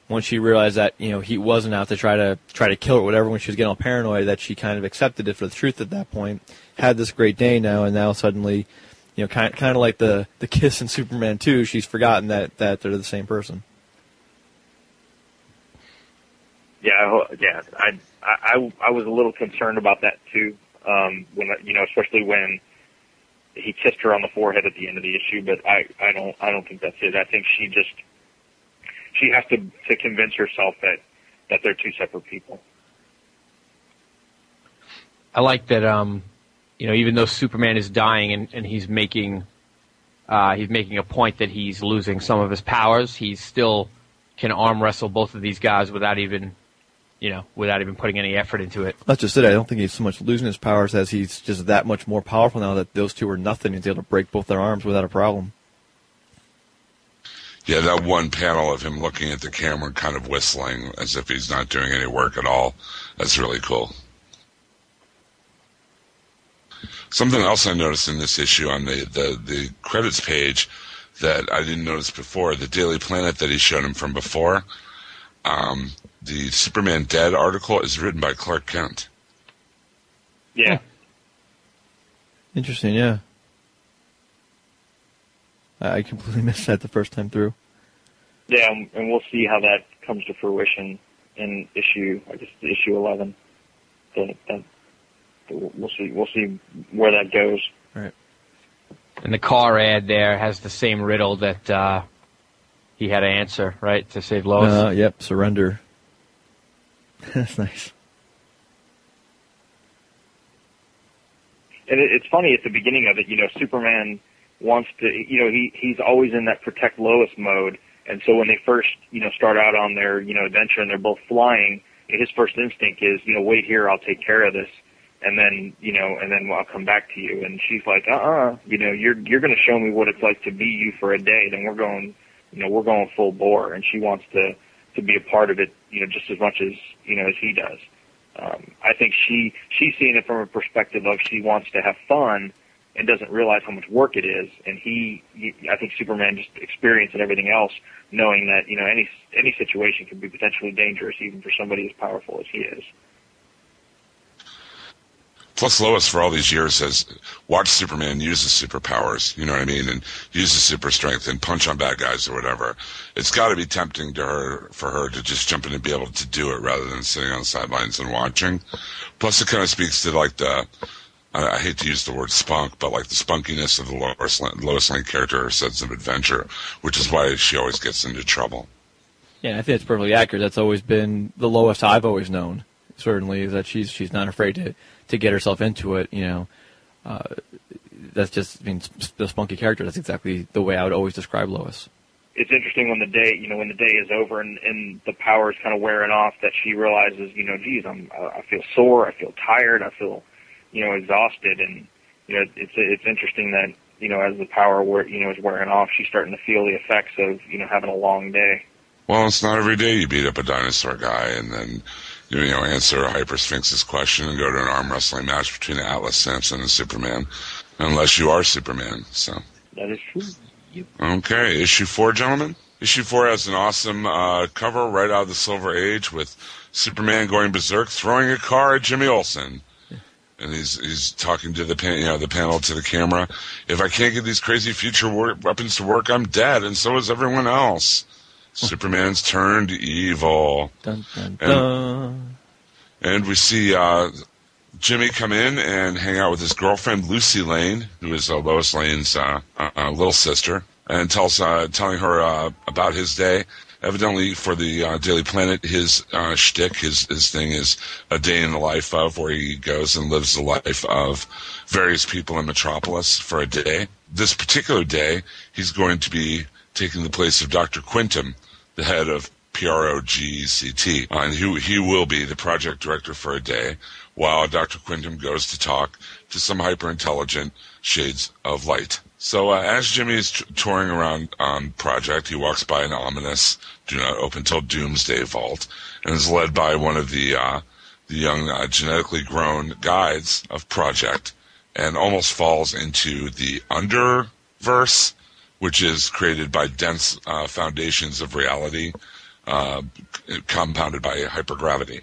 once she realized that you know he wasn't out to try to try to kill her, or whatever, when she was getting all paranoid, that she kind of accepted it for the truth at that point. Had this great day now, and now suddenly, you know, kind kind of like the the kiss in Superman two, she's forgotten that that they're the same person. yeah, I yeah, I, I I was a little concerned about that too. Um, when you know, especially when he kissed her on the forehead at the end of the issue, but I I don't I don't think that's it. I think she just she has to to convince herself that that they're two separate people. I like that. Um, you know, even though Superman is dying and, and he's making uh, he's making a point that he's losing some of his powers, he still can arm wrestle both of these guys without even, you know, without even putting any effort into it. That's just it. I don't think he's so much losing his powers as he's just that much more powerful now that those two are nothing. He's able to break both their arms without a problem. Yeah, that one panel of him looking at the camera and kind of whistling as if he's not doing any work at all. That's really cool. Something else I noticed in this issue on the, the, the credits page that I didn't notice before, the Daily Planet that he showed him from before, um, the Superman Dead article is written by Clark Kent. Yeah. Interesting, yeah. I I completely missed that the first time through. Yeah, and and we'll see how that comes to fruition in issue, I guess, issue eleven. That, that, we'll see. We'll see where that goes. Right. And the car ad there has the same riddle that uh, he had to answer, right, to save Lois. Uh, yep, surrender. That's nice. And it, it's funny at the beginning of it. You know, Superman wants to. You know, he he's always in that protect Lois mode. And so when they first, you know, start out on their, you know, adventure and they're both flying, his first instinct is, you know, wait here, I'll take care of this and then you know, and then I'll come back to you. And she's like, uh, uh you know, you're you're going to show me what it's like to be you for a day. Then we're going, you know, we're going full bore. And she wants to to be a part of it, you know, just as much as you know as he does. Um, I think she she's seeing it from a perspective of she wants to have fun and doesn't realize how much work it is. And he, I think Superman just experiencing everything else, knowing that you know any any situation can be potentially dangerous even for somebody as powerful as he is. Plus, Lois, for all these years, has watched Superman use his superpowers, you know what I mean, and use his super strength and punch on bad guys or whatever. It's got to be tempting to her for her to just jump in and be able to do it rather than sitting on the sidelines and watching. Plus, it kind of speaks to like the I, hate to use the word spunk, but like the spunkiness of the Lois Lane, character, her sense of adventure, which is why she always gets into trouble. Yeah, I think that's perfectly accurate. That's always been the Lois I've always known. Certainly, is that she's she's not afraid to to get herself into it. You know, uh, that's just I mean the spunky character. That's exactly the way I would always describe Lois. It's interesting when the day, you know, when the day is over and, and the power is kind of wearing off, that she realizes, you know, geez, I'm, I feel sore, I feel tired, I feel, you know, exhausted, and you know, it's it's interesting that you know, as the power, wear, you know, is wearing off, she's starting to feel the effects of, you know, having a long day. Well, it's not every day you beat up a dinosaur guy and then you know, answer Hypersphinx's question and go to an arm wrestling match between Atlas Samson and Superman, unless you are Superman. So that is true. Yep. Okay, issue four, gentlemen. Issue four has an awesome uh, cover right out of the Silver Age with Superman going berserk, throwing a car at Jimmy Olsen. And he's he's talking to the pan, you know the panel to the camera. If I can't get these crazy future work, weapons to work, I'm dead, and so is everyone else. Superman's turned evil. Dun, dun, dun. And, and we see uh, Jimmy come in and hang out with his girlfriend Lucy Lane, who is uh, Lois Lane's uh, uh little sister, and tells uh, telling her uh, about his day. Evidently, for the Daily Planet, his uh, shtick, his his thing is a day in the life of, where he goes and lives the life of various people in Metropolis for a day. This particular day, he's going to be taking the place of Dr. Quintum, the head of PROGCT. And he, he will be the project director for a day while Dr. Quintum goes to talk to some hyper intelligent shades of light. So uh, as Jimmy is t- touring around um, Project, he walks by an ominous "Do not open till doomsday" vault, and is led by one of the uh, the young uh, genetically grown guides of Project, and almost falls into the underverse which is created by dense uh, foundations of reality, uh, compounded by hypergravity.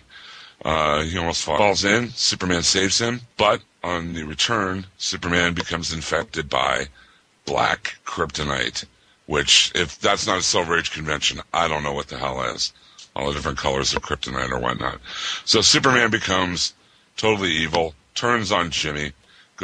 Uh, he almost falls in. Superman saves him, but on the return, Superman becomes infected by black kryptonite, which, if that's not a Silver Age convention, I don't know what the hell is. All the different colors of kryptonite or whatnot. So Superman becomes totally evil, turns on Jimmy,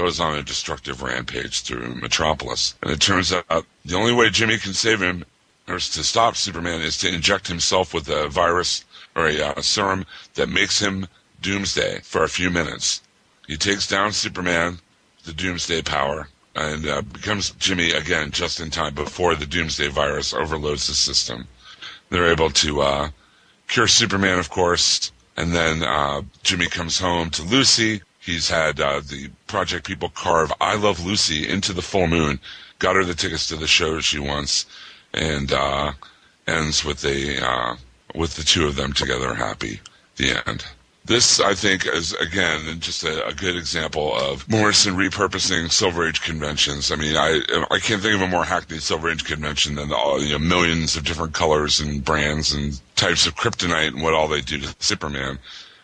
goes on a destructive rampage through Metropolis. And it turns out the only way Jimmy can save him or to stop Superman is to inject himself with a virus or a uh, serum that makes him Doomsday for a few minutes. He takes down Superman, the Doomsday power, and uh, becomes Jimmy again just in time before the Doomsday virus overloads the system. They're able to uh, cure Superman, of course, and then uh, Jimmy comes home to Lucy. He's had uh, the project people carve "I Love Lucy" into the full moon. Got her the tickets to the show she wants, and uh, ends with a uh, with the two of them together happy. The end. This, I think, is again just a, a, good example of Morrison repurposing Silver Age conventions. I mean, I I can't think of a more hackneyed Silver Age convention than all you know millions of different colors and brands and types of kryptonite and what all they do to Superman.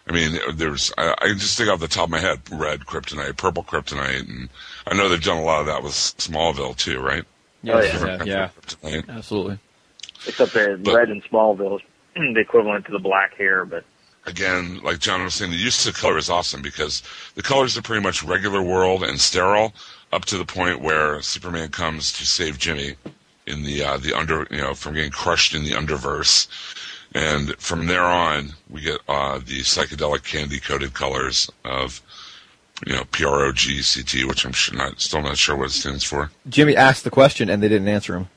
I mean, there's I, I just think off the top of my head, red kryptonite, purple kryptonite, and I know they've done a lot of that with Smallville too, right? Oh, yeah, yeah, yeah. absolutely. Except the but, red in Smallville is the equivalent to the black hair, but again, like John was saying, the use of color is awesome because the colors are pretty much regular world and sterile up to the point where Superman comes to save Jimmy in the uh, the under you know from getting crushed in the underverse, and from there on we get uh, the psychedelic candy coated colors of you know P.R.O.J.E.C.T., which I'm sure not still not sure what it stands for. Jimmy asked the question and they didn't answer him.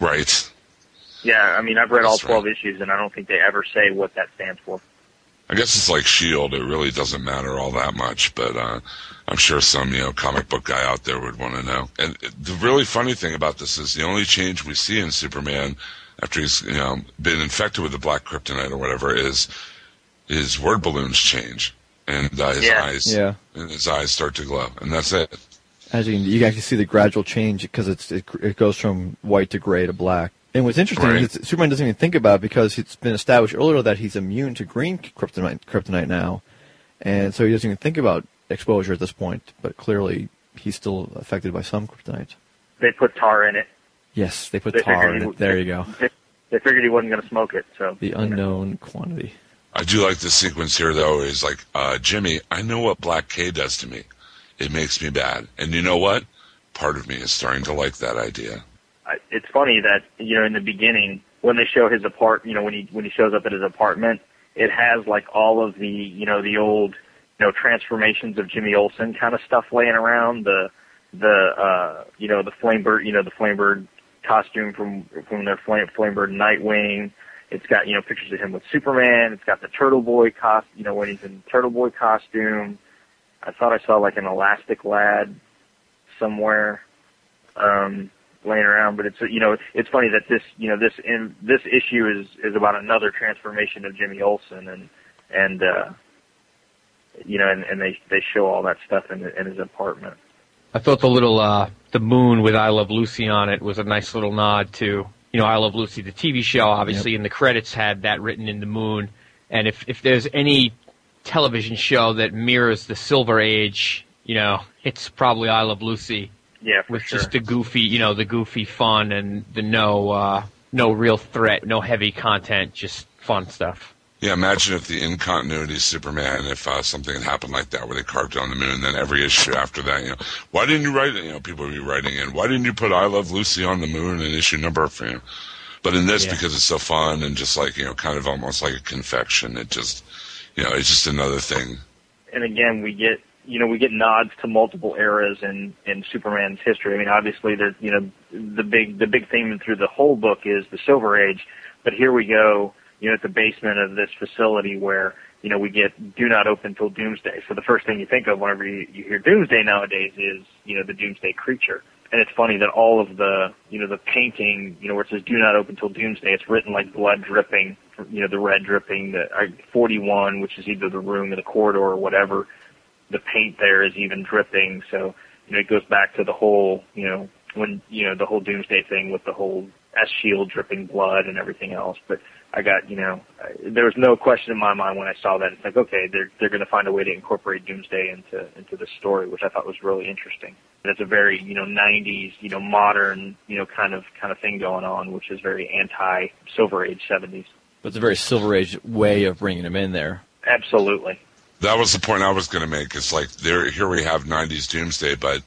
Right. Yeah, I mean I've read That's all 12 right. issues and I don't think they ever say what that stands for. I guess it's like Shield. It really doesn't matter all that much, but uh, I'm sure some you know comic book guy out there would want to know. And the really funny thing about this is the only change we see in Superman after he's you know been infected with the black kryptonite or whatever is his word balloons change and uh, his yeah. eyes yeah. and his eyes start to glow, and that's it. As you, you can actually see the gradual change because it's it, it goes from white to gray to black. And what's interesting right. is Superman doesn't even think about it because it's been established earlier that he's immune to green kryptonite, kryptonite now, and so he doesn't even think about exposure at this point. But clearly, he's still affected by some kryptonite. They put tar in it. Yes, they put they tar in it. There you go. They, they figured he wasn't going to smoke it, so the unknown know. quantity. I do like the sequence here, though. Is like, uh, Jimmy, I know what Black K does to me. It makes me bad, and you know what? Part of me is starting to like that idea it's funny that you know in the beginning when they show his apart, you know when he when he shows up at his apartment, it has like all of the you know the old you know transformations of Jimmy Olsen kind of stuff laying around the the uh you know the Flamebird you know the Flamebird costume from from their Flame Flamebird Nightwing. It's got you know pictures of him with Superman. It's got the Turtle Boy cost you know when he's in Turtle Boy costume. I thought I saw like an Elastic Lad somewhere. Um, laying around. But it's you know it's funny that this you know this in this issue is is about another transformation of Jimmy Olsen and and uh, you know and, and they they show all that stuff in, in his apartment. I thought the little uh, the moon with I Love Lucy on it was a nice little nod to you know I Love Lucy the TV show obviously yep. and the credits had that written in the moon and if if there's any television show that mirrors the Silver Age you know it's probably I Love Lucy yeah, with sure. just the goofy, you know, the goofy fun and the no, uh, no real threat, no heavy content, just fun stuff. Yeah, imagine if the in continuity Superman, if uh, something had happened like that, where they carved it on the moon, and then every issue after that, you know, why didn't you write it? You know, people would be writing in, why didn't you put "I Love Lucy" on the moon in issue number? For, you know? But in this, yeah. because it's so fun and just like you know, kind of almost like a confection, it just, you know, it's just another thing. And again, we get you know, we get nods to multiple eras in in Superman's history. I mean, obviously, the you know the big the big theme through the whole book is the Silver Age, but here we go, you know, at the basement of this facility where you know we get do not open till Doomsday. So the first thing you think of whenever you, you hear Doomsday nowadays is you know the Doomsday creature. And it's funny that all of the, you know, the painting, you know, where it says "Do not open till Doomsday," it's written like blood dripping, you know, the red dripping, the uh, 41, which is either the room or the corridor or whatever the paint there is even dripping. So, you know, it goes back to the whole, you know, when, you know, the whole doomsday thing with the whole S shield dripping blood and everything else. But I got, you know, there was no question in my mind when I saw that. It's like, okay, they're, they're going to find a way to incorporate doomsday into, into the story, which I thought was really interesting. And it's a very, you know, 90s, you know, modern, you know, kind of, kind of thing going on, which is very anti Silver Age 70s. But it's a very Silver Age way of bringing them in there. Absolutely. That was the point I was going to make. It's like there, here we have '90s Doomsday, but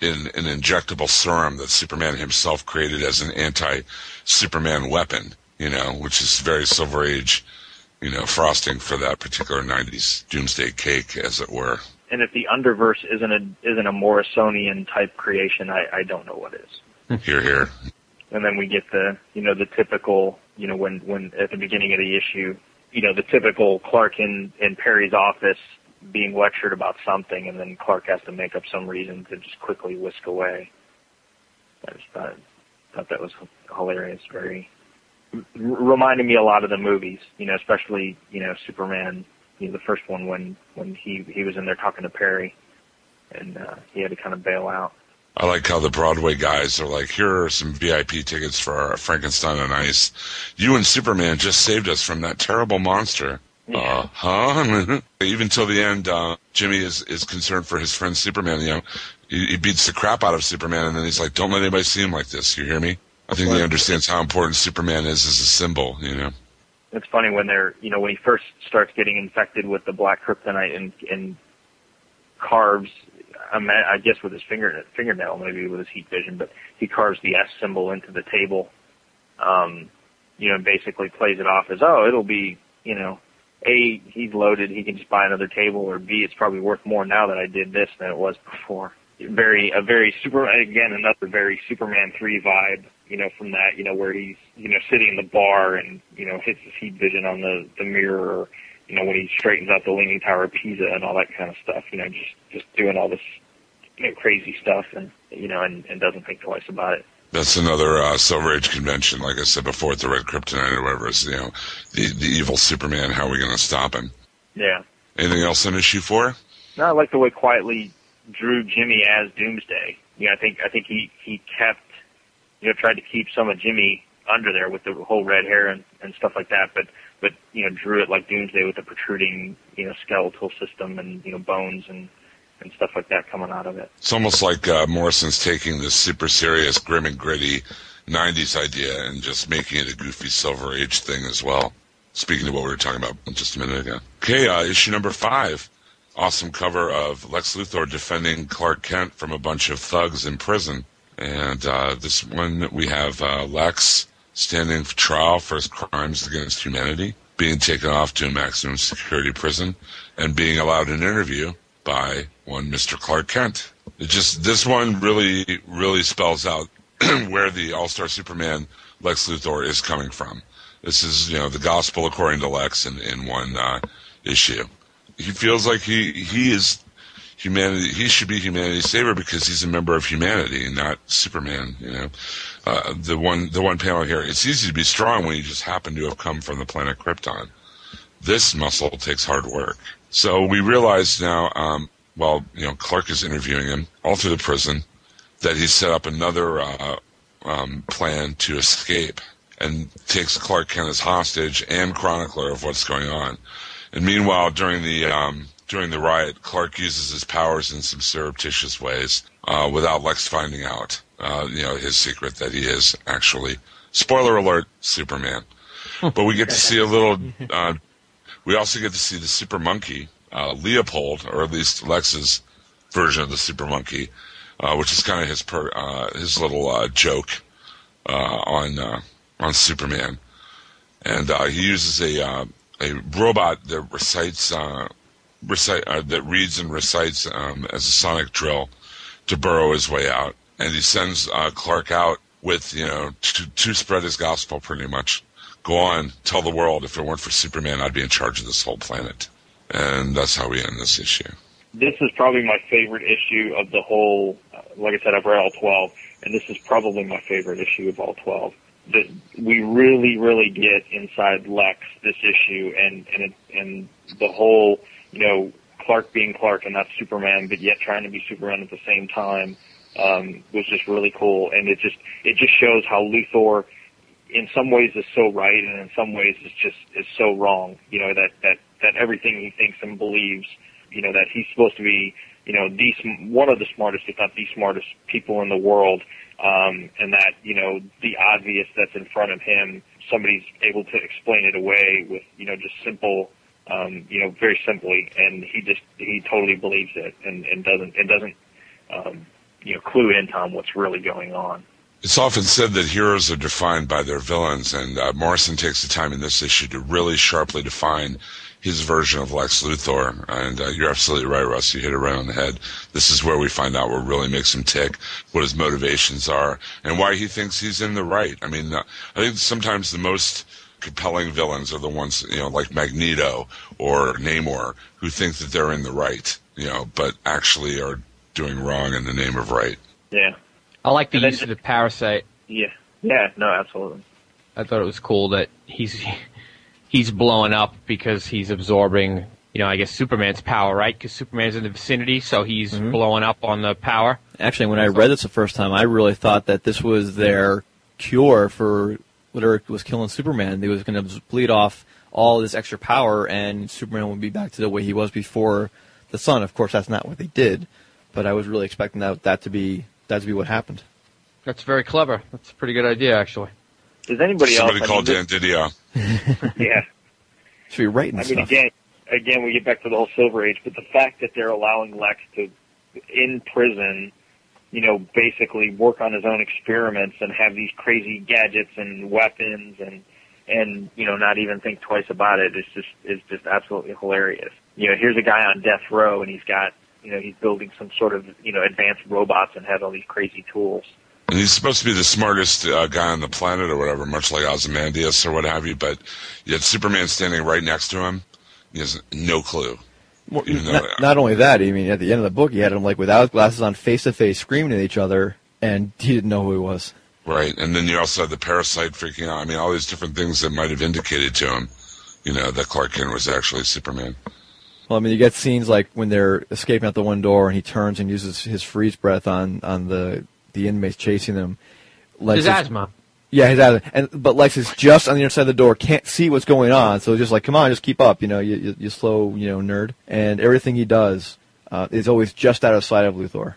in an injectable serum that Superman himself created as an anti-Superman weapon. You know, which is very Silver Age, you know, frosting for that particular '90s Doomsday cake, as it were. And if the Underverse isn't a isn't a Morrisonian type creation, I, I don't know what is. Here, here. And then we get the you know the typical you know when when at the beginning of the issue you know the typical Clark in in Perry's office being lectured about something, and then Clark has to make up some reason to just quickly whisk away. I just thought thought that was hilarious. Very reminded me a lot of the movies, you know, especially you know Superman, you know, the first one when when he he was in there talking to Perry, and uh, he had to kind of bail out. I like how the Broadway guys are like, here are some VIP tickets for our Frankenstein and Ice. You and Superman just saved us from that terrible monster. Uh huh. Even till the end, uh, Jimmy is, is concerned for his friend Superman. You know, he, he beats the crap out of Superman, and then he's like, "Don't let anybody see him like this." You hear me? I think he understands how important Superman is as a symbol. You know. It's funny when they're, you know, when he first starts getting infected with the black kryptonite and and carves, I, I guess with his finger fingernail, maybe with his heat vision, but he carves the S symbol into the table. Um, you know, and basically plays it off as, oh, it'll be, you know, a he's loaded, he can just buy another table, or B it's probably worth more now that I did this than it was before. Very a very super again another very Superman three vibe, you know, from that, you know, where he's you know sitting in the bar and you know hits his heat vision on the the mirror, you know when he straightens out the Leaning Tower of Pisa and all that kind of stuff, you know, just just doing all this you know, crazy stuff and you know and, and doesn't think twice about it. That's another uh, Silver Age convention, like I said before, with the Red Kryptonite or whatever. Is you know, the the evil Superman. How are we going to stop him? Yeah. Anything else on issue four? No, I like the way Quitely drew Jimmy as Doomsday. You know, I think I think he he kept you know tried to keep some of Jimmy under there with the whole red hair and and stuff like that, but but you know drew it like Doomsday with the protruding you know skeletal system and you know bones and and stuff like that coming out of it. It's almost like uh, Morrison's taking this super serious, grim and gritty '90s idea and just making it a goofy Silver Age thing as well. Speaking of what we were talking about just a minute ago. Okay, uh, issue number five. Awesome cover of Lex Luthor defending Clark Kent from a bunch of thugs in prison. And uh, this one, we have uh, Lex standing for trial for his crimes against humanity, being taken off to a maximum security prison, and being allowed an interview by one Mr. Clark Kent. It just this one really, really spells out where the All Star Superman Lex Luthor is coming from. This is, you know, the gospel according to Lex in, in one uh, issue. He feels like he he is humanity. He should be humanity's savior because he's a member of humanity and not Superman. You know, uh, the one the one panel here. It's easy to be strong when you just happen to have come from the planet Krypton. This muscle takes hard work. So we realize now, um, while you know Clark is interviewing him all through the prison, that he set up another uh, um, plan to escape and takes Clark Kent as hostage and chronicler of what's going on. And meanwhile, during the um, during the riot, Clark uses his powers in some surreptitious ways uh, without Lex finding out. Uh, you know his secret that he is actually, spoiler alert, Superman. but we get to see a little. Uh, we also get to see the super monkey, uh, Leopold, or at least Lex's version of the super monkey, uh, which is kind of his per, uh, his little uh, joke uh, on uh, on Superman, and uh, he uses a uh, a robot that recites uh, recite uh, that reads and recites um, as a sonic drill to burrow his way out, and he sends uh, Clark out with you know to, to spread his gospel, pretty much. Go on, tell the world. If it weren't for Superman, I'd be in charge of this whole planet, and that's how we end this issue. This is probably my favorite issue of the whole. uh, Like I said, I've read all twelve, and this is probably my favorite issue of all twelve. That we really, really get inside Lex this issue, and and it, and the whole, you know, Clark being Clark and not Superman, but yet trying to be Superman at the same time, um, was just really cool. And it just it just shows how Luthor, in some ways, is so right, and in some ways, is just is so wrong. You know that that that everything he thinks and believes, you know, that he's supposed to be, you know, the one of the smartest, if not the smartest people in the world, um, and that you know the obvious that's in front of him, somebody's able to explain it away with you know just simple um, you know, very simply, and he just he totally believes it and, and doesn't and doesn't um, you know clue into on what's really going on. It's often said that heroes are defined by their villains, and uh, Morrison takes the time in this issue to really sharply define his version of Lex Luthor. And uh, you're absolutely right, Russ. You hit it right on the head. This is where we find out what really makes him tick, what his motivations are, and why he thinks he's in the right. I mean, uh, I think sometimes the most compelling villains are the ones, you know, like Magneto or Namor, who think that they're in the right, you know, but actually are doing wrong in the name of right. Yeah. I like the use of the parasite. Yeah. Yeah. No, absolutely. I thought it was cool that he's he's blowing up because he's absorbing, you know, I guess Superman's power, right? Because Superman's in the vicinity, so he's Mhm. blowing up on the power. Actually, when I read this the first time, I really thought that this was their cure for whatever was killing Superman. They was going to bleed off all this extra power, and Superman would be back to the way he was before the sun. Of course, that's not what they did, but I was really expecting that that to be that to be what happened. That's very clever. That's a pretty good idea, actually. Does anybody Somebody else? I called mean, Dan DiDio. Yeah. Should be writing I mean, stuff. again, again, we get back to the whole Silver Age, but the fact that they're allowing Lex to, in prison, you know, basically work on his own experiments and have these crazy gadgets and weapons and and you know not even think twice about it is just is just absolutely hilarious. You know, here's a guy on death row and he's got you know he's building some sort of you know advanced robots and has all these crazy tools. And he's supposed to be the smartest uh, guy on the planet or whatever, much like Ozymandias or what have you, but yet Superman standing right next to him, he has no clue. Well, not, not only that, I mean, at the end of the book, he had him like without glasses on, face to face, screaming at each other, and he didn't know who he was. Right, and then you also had the parasite freaking out. I mean, all these different things that might have indicated to him, you know, that Clark Kent was actually Superman. Well, I mean, you get scenes like when they're escaping out the one door, and he turns and uses his freeze breath on on the the inmates chasing them. Lex His is- asthma. Yeah, his asthma. And but Lex is just on the other side of the door, can't see what's going on, so he's just like, come on, just keep up, you know, you you, you slow, you know, nerd. And everything he does uh, is always just out of sight of Luthor.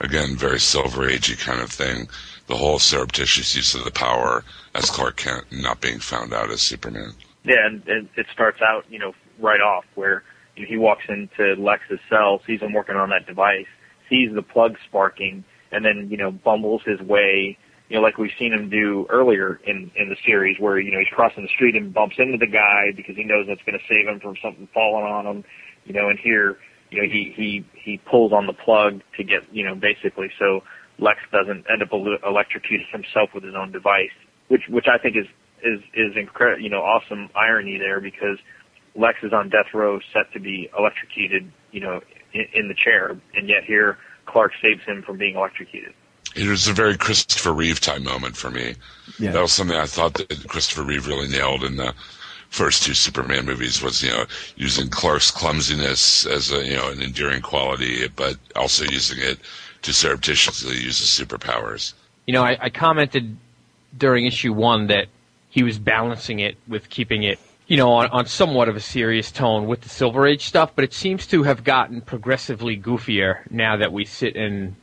Again, very Silver Agey kind of thing. The whole surreptitious use of the power as Clark Kent not being found out as Superman. Yeah, and, and it starts out, you know, right off where you know, he walks into Lex's cell, sees him working on that device, sees the plug sparking, and then you know bumbles his way, you know, like we've seen him do earlier in in the series, where you know he's crossing the street and bumps into the guy because he knows that's going to save him from something falling on him, you know, and here, you know, he he he pulls on the plug to get, you know, basically. So Lex doesn't end up electrocuting himself with his own device, which which I think is is is incredible, you know, awesome irony there because Lex is on death row, set to be electrocuted, you know, in, in the chair, and yet here Clark saves him from being electrocuted. It was a very Christopher Reeve type moment for me. Yeah. That was something I thought that Christopher Reeve really nailed in the first two Superman movies was, you know, using Clark's clumsiness as a, you know, an endearing quality, but also using it to surreptitiously use his superpowers. You know, I, I commented during issue one that he was balancing it with keeping it, you know, on, on somewhat of a serious tone with the Silver Age stuff, but it seems to have gotten progressively goofier now that we sit and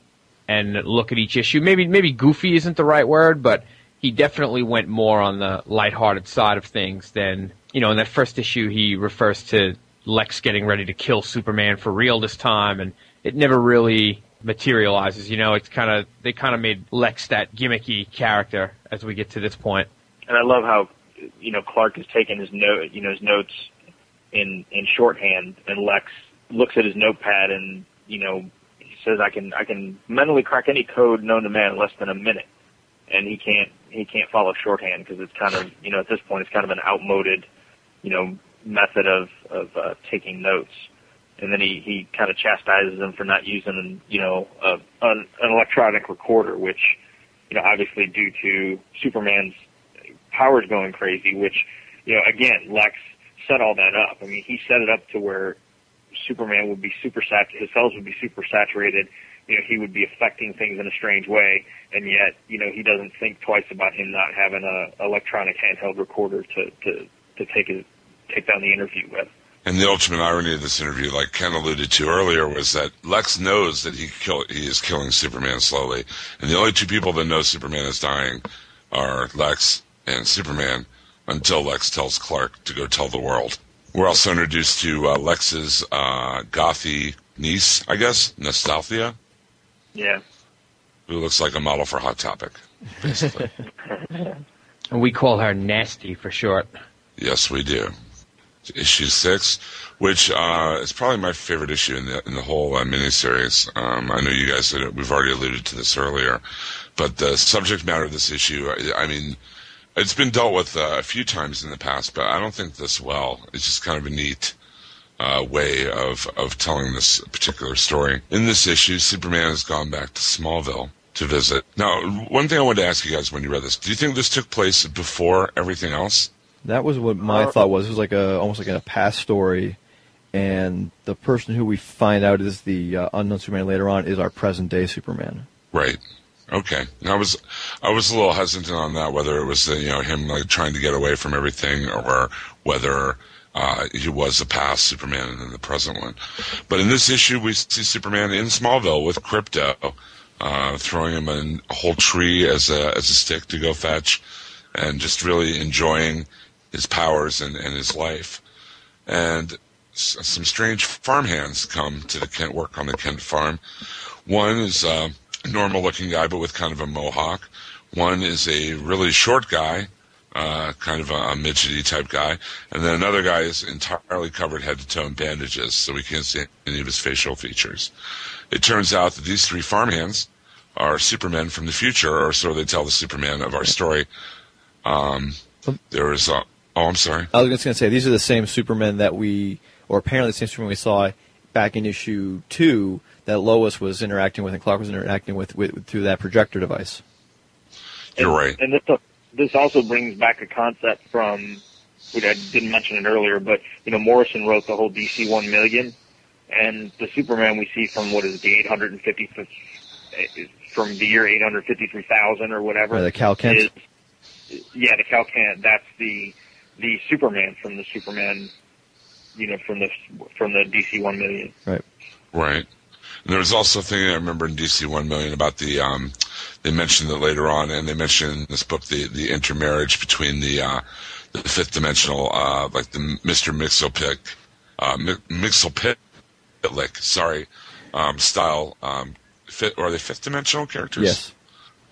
and look at each issue. Maybe maybe goofy isn't the right word, but he definitely went more on the lighthearted side of things than you know. In that first issue, he refers to Lex getting ready to kill Superman for real this time, and it never really materializes. You know, it's kind of they kind of made Lex that gimmicky character as we get to this point. And I love how, you know, Clark has taken his note, you know, his notes in in shorthand, and Lex looks at his notepad and you know he says, "I can I can mentally crack any code known to man in less than a minute," and he can't he can't follow shorthand because it's kind of you know at this point it's kind of an outmoded, you know, method of of uh, taking notes. And then he he kind of chastises him for not using you know a, an, an electronic recorder, which you know obviously due to Superman's powers going crazy, which, you know, again, Lex set all that up. I mean, he set it up to where Superman would be super sat, his cells would be super saturated. You know, he would be affecting things in a strange way, and yet, you know, he doesn't think twice about him not having a electronic handheld recorder to to to take his take down the interview with. And the ultimate irony of this interview, like Ken alluded to earlier, was that Lex knows that he kill, he is killing Superman slowly, and the only two people that know Superman is dying are Lex and Superman. Until Lex tells Clark to go tell the world. We're also introduced to uh, Lex's uh, gothy niece, I guess, Nasthalthia, Yeah. who looks like a model for Hot Topic. Basically. And we call her Nasty for short. yes, we do. Issue six, which uh, is probably my favorite issue in the in the whole uh, miniseries. Um, I know you guys we've already alluded to this earlier, but the subject matter of this issue, I, I mean, it's been dealt with uh, a few times in the past, but I don't think this well. It's just kind of a neat uh, way of of telling this particular story. In this issue, Superman has gone back to Smallville to visit. Now, one thing I wanted to ask you guys when you read this: Do you think this took place before everything else? That was what my Uh, thought was. It was like a almost like a past story, and the person who we find out is the uh, unknown Superman later on is our present day Superman. Right. Okay. I was I was a little hesitant on that whether it was you know him like trying to get away from everything or whether uh, he was the past Superman and then the present one. But in this issue, we see Superman in Smallville with Krypto, uh, throwing him in a whole tree as a as a stick to go fetch, and just really enjoying his powers and, and his life. And s- some strange farmhands come to the Kent work on the Kent farm. One is uh, a normal looking guy, but with kind of a mohawk. One is a really short guy, uh, kind of a, a midgety type guy. And then another guy is entirely covered head to toe in bandages, so we can't see any of his facial features. It turns out that these three farmhands are Supermen from the future, or so they tell the Superman of our story. Um, there is a. Oh, I'm sorry. I was just going to say these are the same Supermen that we, or apparently the same Superman we saw back in issue two that Lois was interacting with and Clark was interacting with, with through that projector device. You're right. And this this also brings back a concept from, which I didn't mention it earlier, but you know Morrison wrote the whole DC One Million, and the Superman we see from what is it, the 850 from the year 853,000 or whatever. Right, the Kal Kent. is- yeah, the Kal Kent. That's the the Superman from the Superman, you know, from the from the DC One Million. Right. Right. And there was also a thing I remember in DC One Million about the um, they mentioned that later on, and they mentioned in this book the the intermarriage between the uh, the fifth dimensional, uh, like the Mister Mixelpick, uh, Mi- Mixelpitlick, sorry, um, style, um, fit, or are they fifth dimensional characters? Yes.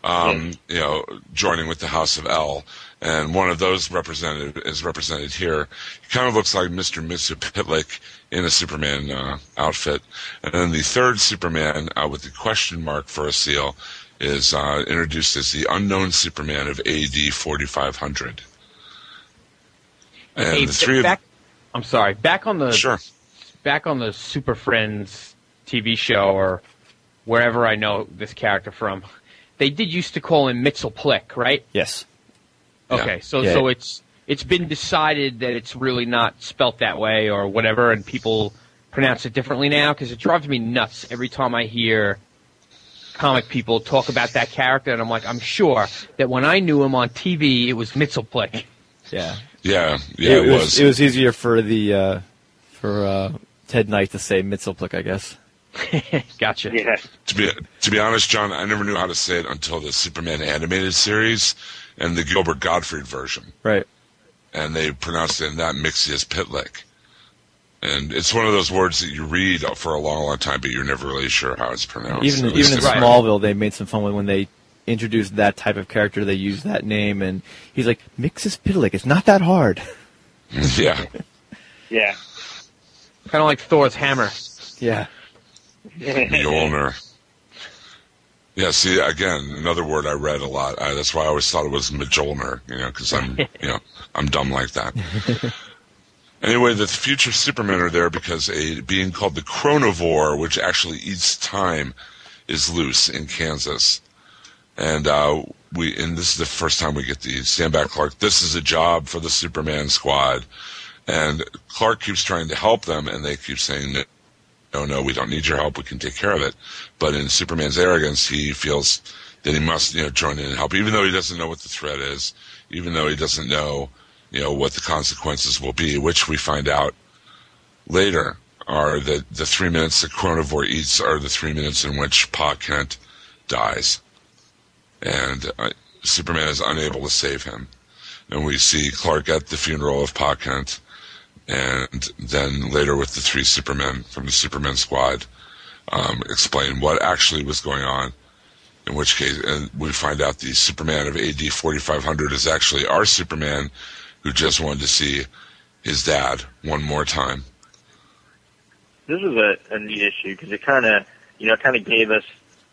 um, you know, joining with the House of El. And one of those represented is represented here. He kind of looks like Mr. Mr. Pitlick in a Superman uh, outfit. And then the third Superman uh, with the question mark for a seal is uh, introduced as the unknown Superman of AD 4500. And Hey, the three back, of I'm sorry. Back on the sure, back on the Super Friends TV show or wherever I know this character from, they did used to call him Mitchell Plick, right? Yes. Yeah. Okay, so Yeah. so it's it's been decided that it's really not spelt that way or whatever, and people pronounce it differently now because it drives me nuts every time I hear comic people talk about that character, and I'm like, I'm sure that when I knew him on TV, it was Mitchell Plick. Yeah. yeah, yeah, it, was. It was easier for the uh, for uh, Ted Knight to say Mitzelplick, I guess. gotcha. Yeah. To be to be honest, John, I never knew how to say it until the Superman animated series and the Gilbert Gottfried version. Right. and they pronounced it in that mixy as Pitlick. And it's one of those words that you read for a long, long time, but you're never really sure how it's pronounced. Even even in my- Smallville, they made some fun when when they introduced that type of character. They used that name, and he's like Mixus Pitlick. It's not that hard. Yeah, Yeah. Kind of like Thor's hammer. Yeah. Mjolnir. Yeah, see, again, another word I read a lot. I, that's why I always thought it was Mjolnir, you know, because I'm, you know, I'm dumb like that. Anyway, the future Supermen are there because a being called the Chronovore, which actually eats time, is loose in Kansas. And uh, we, and this is the first time we get the stand back Clark. This is a job for the Superman squad, and Clark keeps trying to help them, and they keep saying that, no, no, we don't need your help. We can take care of it. But in Superman's arrogance, he feels that he must, you know, join in and help, even though he doesn't know what the threat is, even though he doesn't know, you know, what the consequences will be, which we find out later are that the three minutes that Chronovore eats are the three minutes in which Pa Kent dies. And uh, Superman is unable to save him. And we see Clark at the funeral of Pa Kent and then later with the three Supermen from the Superman squad, um, explain what actually was going on. In which case, and we find out the Superman of AD 4500 is actually our Superman, who just wanted to see his dad one more time. This is a, a neat issue because it kind of, you know, kind of gave us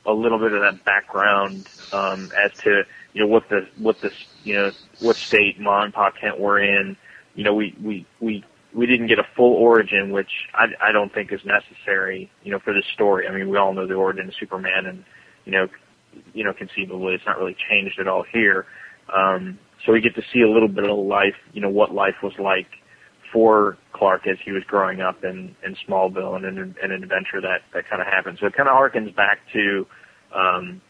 a little bit of that background um, as to you know what the what the you know what state Ma and Pa Kent were in. You know, we we we we didn't get a full origin, which I, I don't think is necessary. You know, for this story. I mean, we all know the origin of Superman, and you know, you know, conceivably it's not really changed at all here. Um, so we get to see a little bit of life, you know, what life was like for Clark as he was growing up in, in Smallville and in an adventure that, that kind of happened. So it kind of harkens back to, um,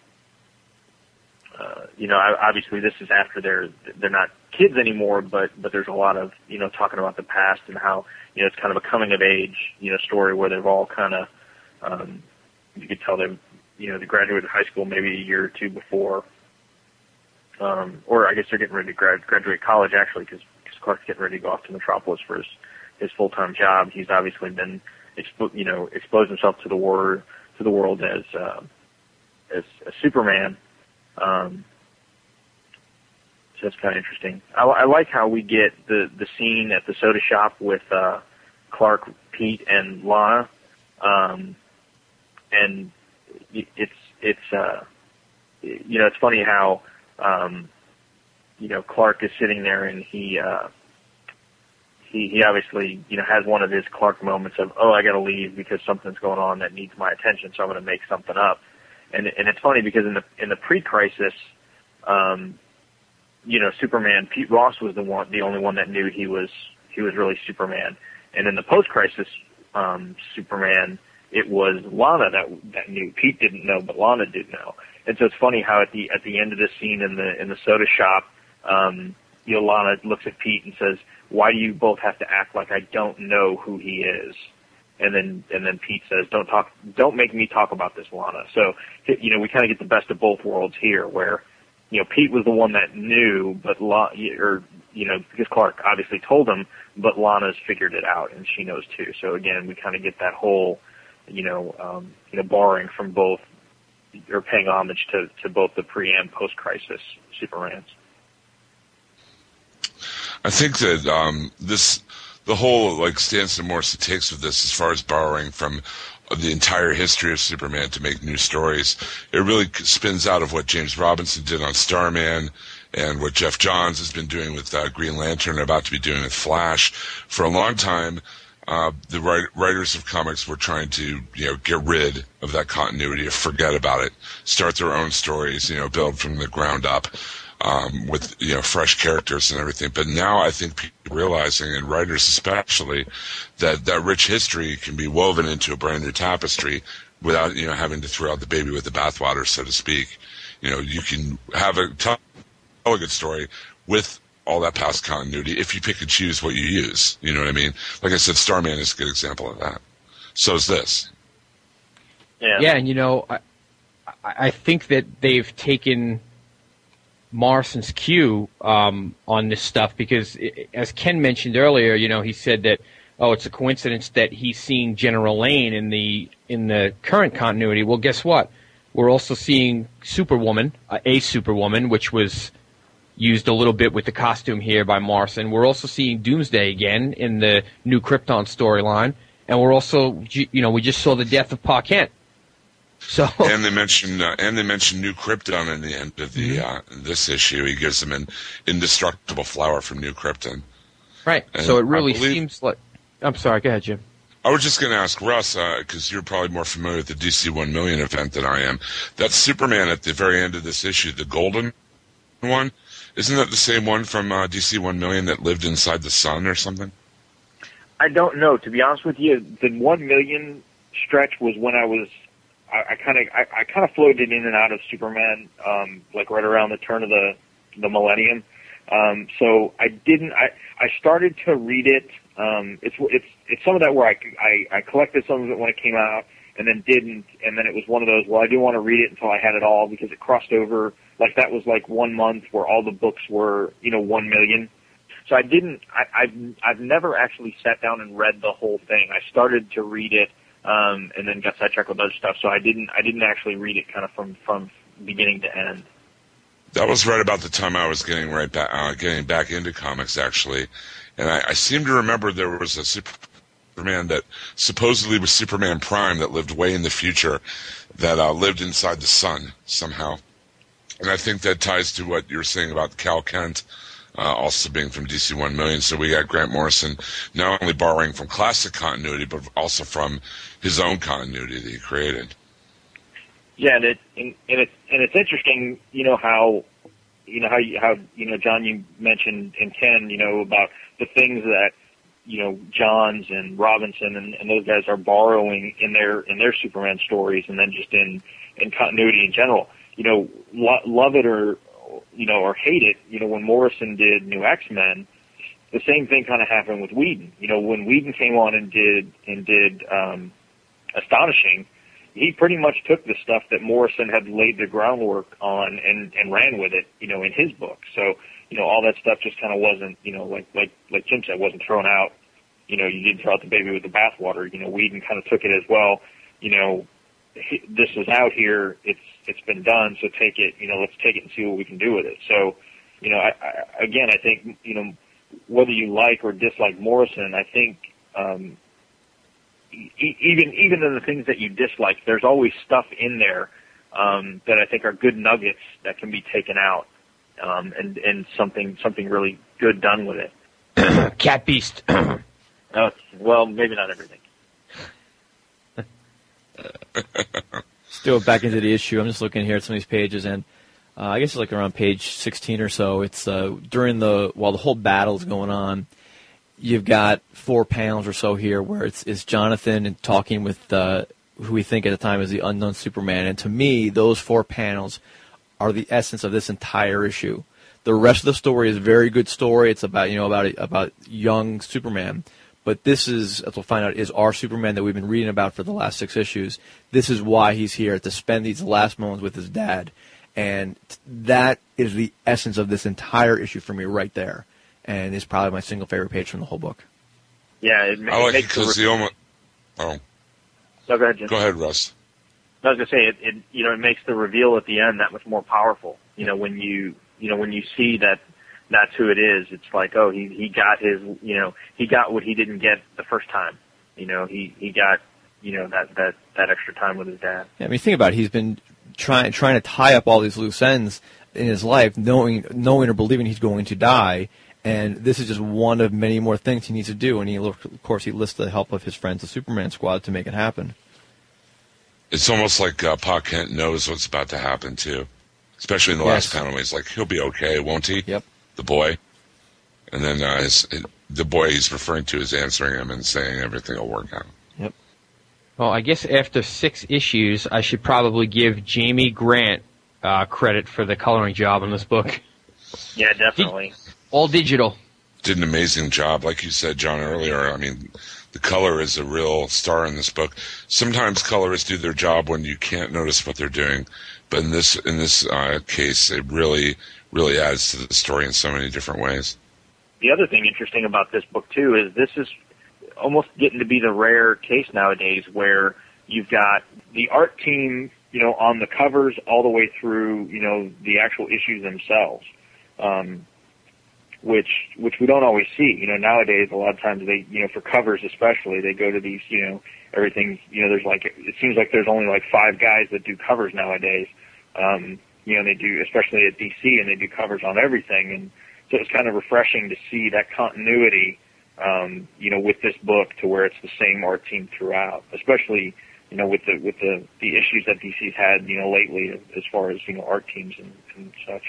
uh, you know, obviously this is after they're, they're not kids anymore, but, but there's a lot of, you know, talking about the past and how, you know, it's kind of a coming of age, you know, story where they've all kind of, um, you could tell them, you know, they graduated high school maybe a year or two before, um, or I guess they're getting ready to grad, graduate college actually because because Clark's getting ready to go off to Metropolis for his his full time job. He's obviously been, expo- you know, exposed himself to the world to the world as uh, as a Superman. Um, so that's kind of interesting. I, I like how we get the the scene at the soda shop with uh, Clark, Pete, and Lana, um, and it's it's uh, you know it's funny how um, you know Clark is sitting there and he uh, he he obviously you know has one of his Clark moments of oh I got to leave because something's going on that needs my attention so I'm going to make something up and and it's funny because in the in the pre-crisis um, you know Superman Pete Ross was the one the only one that knew he was he was really Superman. And in the post-crisis um, Superman it was Lana that that knew. Pete didn't know but Lana did know. And so it's funny how at the at the end of the scene in the in the soda shop um, Yolana looks at Pete and says, "Why do you both have to act like I don't know who he is?" And then and then Pete says, "Don't talk, don't make me talk about this, Lana." So you know we kind of get the best of both worlds here, where you know Pete was the one that knew, but La, or you know because Clark obviously told him, but Lana's figured it out and she knows too. So again, we kind of get that whole you know um, you know borrowing from both or paying homage to to both the pre and post crisis Supermans. I think that um, this, the whole like stance that Morrison takes with this, as far as borrowing from the entire history of Superman to make new stories, it really spins out of what James Robinson did on Starman and what Geoff Johns has been doing with uh, Green Lantern, and about to be doing with Flash. For a long time, uh, the write- writers of comics were trying to, you know, get rid of that continuity, forget about it, start their own stories, you know, build from the ground up um, with you know fresh characters and everything. But now I think people realizing, and writers especially, that that rich history can be woven into a brand new tapestry without you know having to throw out the baby with the bathwater, so to speak. You know, you can have a tell a good story with all that past continuity if you pick and choose what you use. You know what I mean? Like I said, Starman is a good example of that. So is this. Yeah. Yeah, and you know, I, I think that they've taken Morrison's cue um, on this stuff because, as Ken mentioned earlier, you know, he said that oh, it's a coincidence that he's seeing General Lane in the in the current continuity. Well, guess what? We're also seeing Superwoman, uh, a Superwoman, which was used a little bit with the costume here by Morrison. We're also seeing Doomsday again in the new Krypton storyline, and we're also, you know, we just saw the death of Pa Kent so and they mention uh, and they mention New Krypton in the end of the mm-hmm. uh, this issue. He gives them an indestructible flower from New Krypton. Right. And so it really believe, seems like. I'm sorry. Go ahead, Jim. I was just going to ask Russ because uh, you're probably more familiar with the DC One Million event than I am. That Superman at the very end of this issue, the golden one, isn't that the same one from uh, DC One Million that lived inside the sun or something? I don't know. To be honest with you, the One Million stretch was when I was I kind of I, I kind of floated in and out of Superman, um, like right around the turn of the the millennium. Um, so I didn't. I I started to read it. Um, it's it's it's some of that where I, I I collected some of it when it came out, and then didn't, and then it was one of those. Well, I didn't want to read it until I had it all because it crossed over. Like that was like one month where all the books were you know one million. so I didn't. I, I've I've never actually sat down and read the whole thing. I started to read it, um, and then got sidetracked with other stuff. So I didn't I didn't actually read it kind of from from beginning to end. That was right about the time I was getting right back, uh, getting back into comics actually, and I, I seem to remember there was a Superman that supposedly was Superman Prime that lived way in the future, that uh, lived inside the sun somehow, and I think that ties to what you're saying about Kal Kent. Uh, also being from DC 1 Million. So we got Grant Morrison not only borrowing from classic continuity, but also from his own continuity that he created. Yeah, and it and, and it's and it's interesting, you know how, you know how you, how you know John you mentioned in Ken, you know about the things that you know Johns and Robinson and, and those guys are borrowing in their in their Superman stories, and then just in in continuity in general. You know, lo- love it or you know or hate it. You know, when Morrison did New X Men, the same thing kind of happened with Whedon. You know, when Whedon came on and did and did um, Astonishing he pretty much took the stuff that Morrison had laid the groundwork on and and ran with it, you know, in his book. So, you know, all that stuff just kind of wasn't, you know, like like like Jim said, wasn't thrown out. You know, you didn't throw out the baby with the bathwater. You know, Whedon kind of took it as well. You know, this is out here. It's it's been done. So take it. You know, let's take it and see what we can do with it. So, you know, I, I, again, I think you know whether you like or dislike Morrison, I think um, even even in the things that you dislike, there's always stuff in there um, that I think are good nuggets that can be taken out, um, and and something something really good done with it. Cat Beast. oh, well, maybe not everything. Still back into the issue. I'm just looking here at some of these pages, and uh, I guess it's like around page 16 or so. It's uh, during the while the whole battle's going on you've got four panels or so here where it's, it's Jonathan talking with uh, who we think at the time is the unknown Superman. And to me, those four panels are the essence of this entire issue. The rest of the story is a very good story. It's about you know about about young Superman, but this is as we'll find out is our Superman that we've been reading about for the last six issues. This is why he's here to spend these last moments with his dad, and that is the essence of this entire issue for me right there and is probably my single favorite page from the whole book. Yeah, it, I like it it because the almost. Oh. No, go ahead, Jim. Go ahead, Russ. I was gonna say it, it. You know, it makes the reveal at the end that much more powerful. You know, when you you know when you see that that's who it is, it's like, oh, he he got his. You know, he got what he didn't get the first time. You know, he he got you know that that that extra time with his dad. Yeah, I mean, think about it. He's been trying trying to tie up all these loose ends in his life, knowing knowing or believing he's going to die, and this is just one of many more things he needs to do. And he, of course, he lists the help of his friends, the Superman Squad, to make it happen. It's almost like uh, Pa Kent knows what's about to happen too, especially in the Yes. last panel. He's like, "He'll be okay, won't he?" Yep. The boy, and then uh, his, the boy he's referring to is answering him and saying everything will work out. Yep. Well, I guess after six issues, I should probably give Jamie Grant uh, credit for the coloring job on this book. Yeah, definitely. All digital. Did an amazing job, like you said, John earlier. I mean, the color is a real star in this book. Sometimes colorists do their job when you can't notice what they're doing, but in this in this uh, case, it really really adds to the story in so many different ways. the other thing interesting about this book too is this is almost getting to be the rare case nowadays where you've got the art team, you know, on the covers all the way through, you know, the actual issues themselves. Um, which which we don't always see. You know, nowadays a lot of times they, you know, for covers especially, they go to these, you know, everything's, you know, there's like it seems like there's only like five guys that do covers nowadays. Um, you know, they do especially at DC and they do covers on everything and so it's kind of refreshing to see that continuity um, you know, with this book to where it's the same art team throughout, especially, you know, with the with the the issues that DC's had, you know, lately as far as you know art teams and, and such.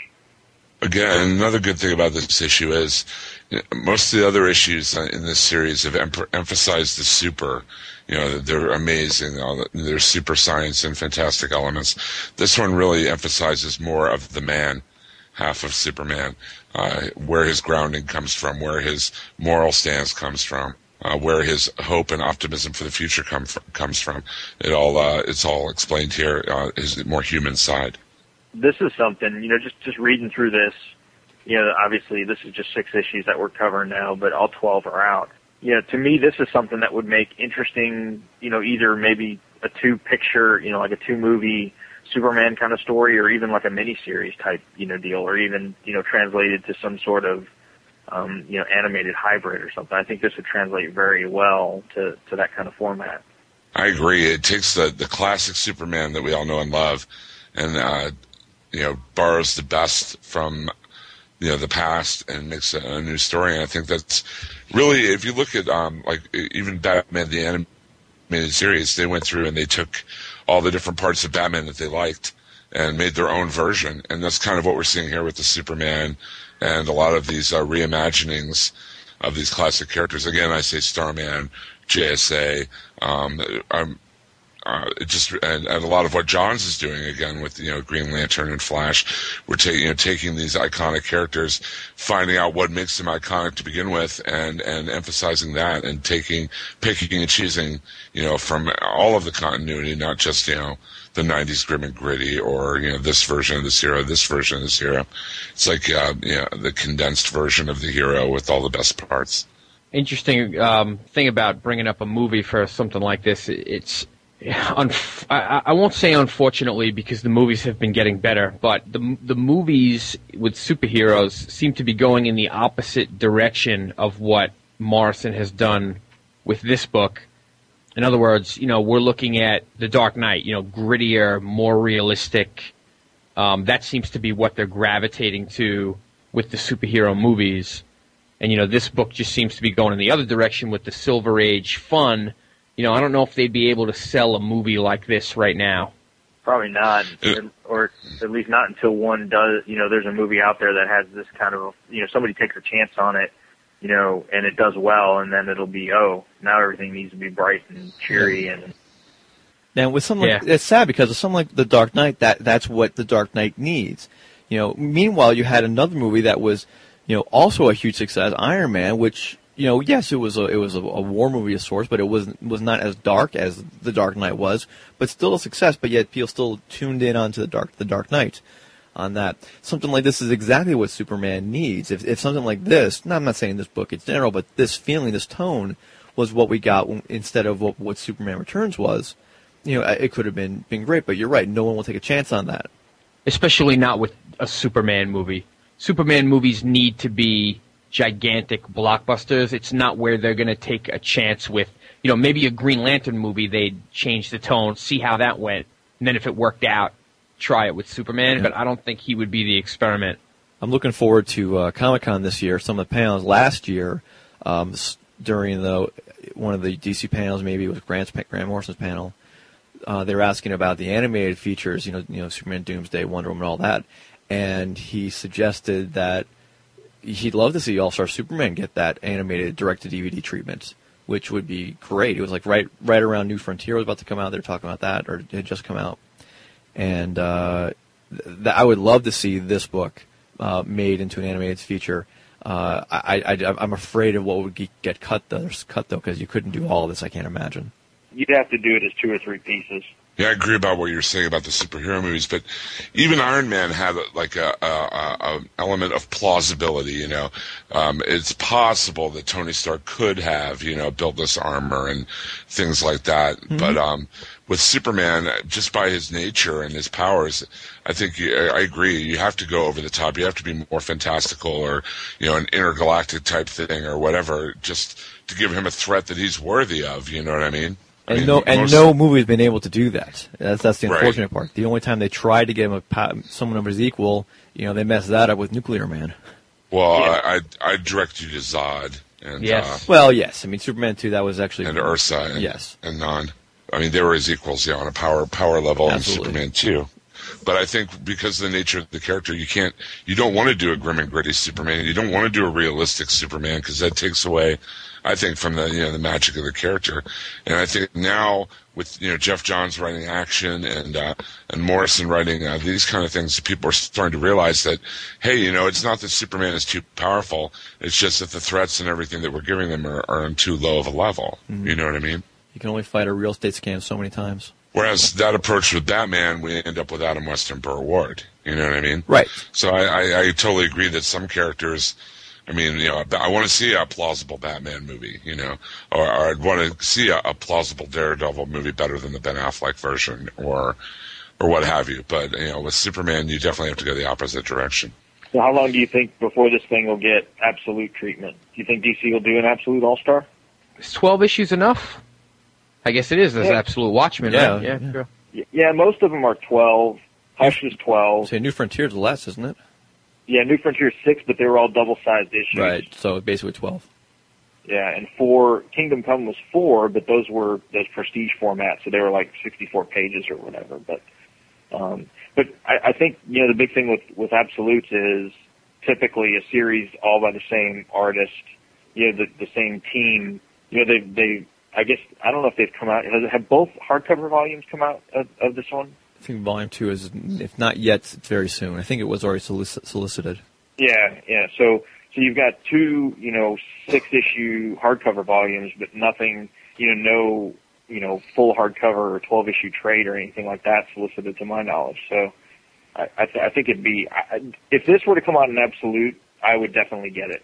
Again, another good thing about this issue is you know, most of the other issues uh, in this series have em- emphasized the super. You know, they're amazing. All the, there's super science and fantastic elements. This one really emphasizes more of the man half of Superman, uh, where his grounding comes from, where his moral stance comes from. Uh, where his hope and optimism for the future come fr- comes from, it all uh, it's all explained here. Uh, his more human side. This is something, you know, just just reading through this, you know, obviously this is just six issues that we're covering now, but all 12 are out. Yeah, to me, this is something that would make interesting, you know, either maybe a two picture, you know, like a two movie Superman kind of story or even like a miniseries type, you know, deal or even, you know, translated to some sort of, um, you know, animated hybrid or something. I think this would translate very well to, to that kind of format. I agree. It takes the, the classic Superman that we all know and love and, uh, you know, borrows the best from, you know, the past and makes a, a new story. And I think that's really, if you look at, um, like even Batman, the animated series, they went through and they took all the different parts of Batman that they liked and made their own version. And that's kind of what we're seeing here with the Superman and a lot of these uh, reimaginings of these classic characters. Again, I say Starman, JSA. Um, I'm uh, just and, and a lot of what Johns is doing again with you know Green Lantern and Flash, we're taking you know taking these iconic characters, finding out what makes them iconic to begin with, and and emphasizing that, and taking picking and choosing you know from all of the continuity, not just you know the '90s grim and gritty or you know this version of this hero, this version of this hero. It's like uh, you know the condensed version of the hero with all the best parts interesting um, thing about bringing up a movie for something like this. It's Unf- I, I won't say unfortunately because the movies have been getting better, but the the movies with superheroes seem to be going in the opposite direction of what Morrison has done with this book. In other words, you know, we're looking at The Dark Knight, you know, grittier, more realistic. Um, that seems to be what they're gravitating to with the superhero movies. And, you know, this book just seems to be going in the other direction with the Silver Age fun you know, I don't know if they'd be able to sell a movie like this right now. Probably not, uh, or at least not until one does. You know, there's a movie out there that has this kind of, you know, somebody takes a chance on it, you know, and it does well, and then it'll be, oh, now everything needs to be bright and cheery and. Now, with something like, it's sad because with something like The Dark Knight, that that's what The Dark Knight needs. You know, meanwhile, you had another movie that was, you know, also a huge success, Iron Man, which you know, yes, it was a it was a, a, war movie of sorts, but it was was not as dark as The Dark Knight was, but still a success. But yet people still tuned in onto the Dark the Dark Knight. On that, something like this is exactly what Superman needs. If if something like this, no, I'm not saying this book in general, but this feeling, this tone, was what we got instead of what what Superman Returns was. You know, it could have been been great, but you're right. No one will take a chance on that. Especially not with a Superman movie. Superman movies need to be gigantic blockbusters. It's not where they're going to take a chance with, you know, maybe a Green Lantern movie. They'd change the tone, see how that went, and then if it worked out, try it with Superman. Yeah. But I don't think he would be the experiment. I'm looking forward to uh, Comic Con this year. Some of the panels last year, um, during the one of the DC panels, maybe it was Grant's Grant Morrison's panel. Uh, they were asking about the animated features, you know, you know, Superman, Doomsday, Wonder Woman, all that, and he suggested that he'd love to see All Star Superman get that animated direct to DVD treatment, which would be great. It was like right right around New Frontier was about to come out. They're talking about that, or it had just come out, and uh, th- I would love to see this book uh, made into an animated feature. Uh, I, I, I'm afraid of what would get cut though, cut though, because you couldn't do all of this. I can't imagine. You'd have to do it as two or three pieces. Yeah, I agree about what you're saying about the superhero movies, but even Iron Man had like a, a, a element of plausibility. You know, um, it's possible that Tony Stark could have, you know, built this armor and things like that. Mm-hmm. But um, with Superman, just by his nature and his powers, I think I agree. You have to go over the top. You have to be more fantastical, or you know, an intergalactic type thing, or whatever, just to give him a threat that he's worthy of. You know what I mean? And mean, no, and most- no movie's been able to do that. That's that's the Right. unfortunate part. The only time they tried to get him a someone of his equal, you know, they messed that up with Nuclear Man. Well, I, I I direct you to Zod and Yes. uh, Well, yes. I mean, Superman two. That was actually and Ursa and, Yes. and Non. I mean, they were his equals, yeah, on a power power level Absolutely. in Superman too. But I think because of the nature of the character, you can't, you don't want to do a grim and gritty Superman. You don't want to do a realistic Superman because that takes away, I think, from the you know the magic of the character. And I think now with you know Geoff Johns writing action and uh, and Morrison writing uh, these kind of things, people are starting to realize that, hey, you know, it's not that Superman is too powerful. It's just that the threats and everything that we're giving them are, are on too low of a level. Mhm. You know what I mean? You can only fight a real estate scam so many times. Whereas that approach with Batman, we end up with Adam West and Burt Ward. You know what I mean? Right. So I, I, I totally agree that some characters. I mean, you know, I want to see a plausible Batman movie, you know, or, or I'd want to see a, a plausible Daredevil movie better than the Ben Affleck version, or or what have you. But you know, with Superman, you definitely have to go the opposite direction. So how long do you think before this thing will get absolute treatment? Do you think DC will do an absolute All Star? Is 12 issues enough? I guess it is. There's Yeah. Absolute Watchmen, Yeah, right? Yeah, yeah. sure. Yeah, most of them are twelve. Hush is twelve. Say New Frontier's less, isn't it? Yeah, New Frontier six, but they were all double sized issues. Right. So basically twelve. Yeah, and four Kingdom Come was four, but those were those prestige formats, so they were like sixty four pages or whatever. But um but I, I think, you know, the big thing with, with absolutes is typically a series all by the same artist, you know, the the same team. You know, they they I guess I don't know if they've come out has have both hardcover volumes come out of, of this one? I think Volume Two is, if not yet, it's very soon. I think it was already solic- solicited. Yeah, yeah. So so you've got two, you know, six issue hardcover volumes, but nothing, you know, no, you know, full hardcover or twelve issue trade or anything like that solicited to my knowledge. So I I, th- I think it'd be I, I- if this were to come out in absolute, I would definitely get it.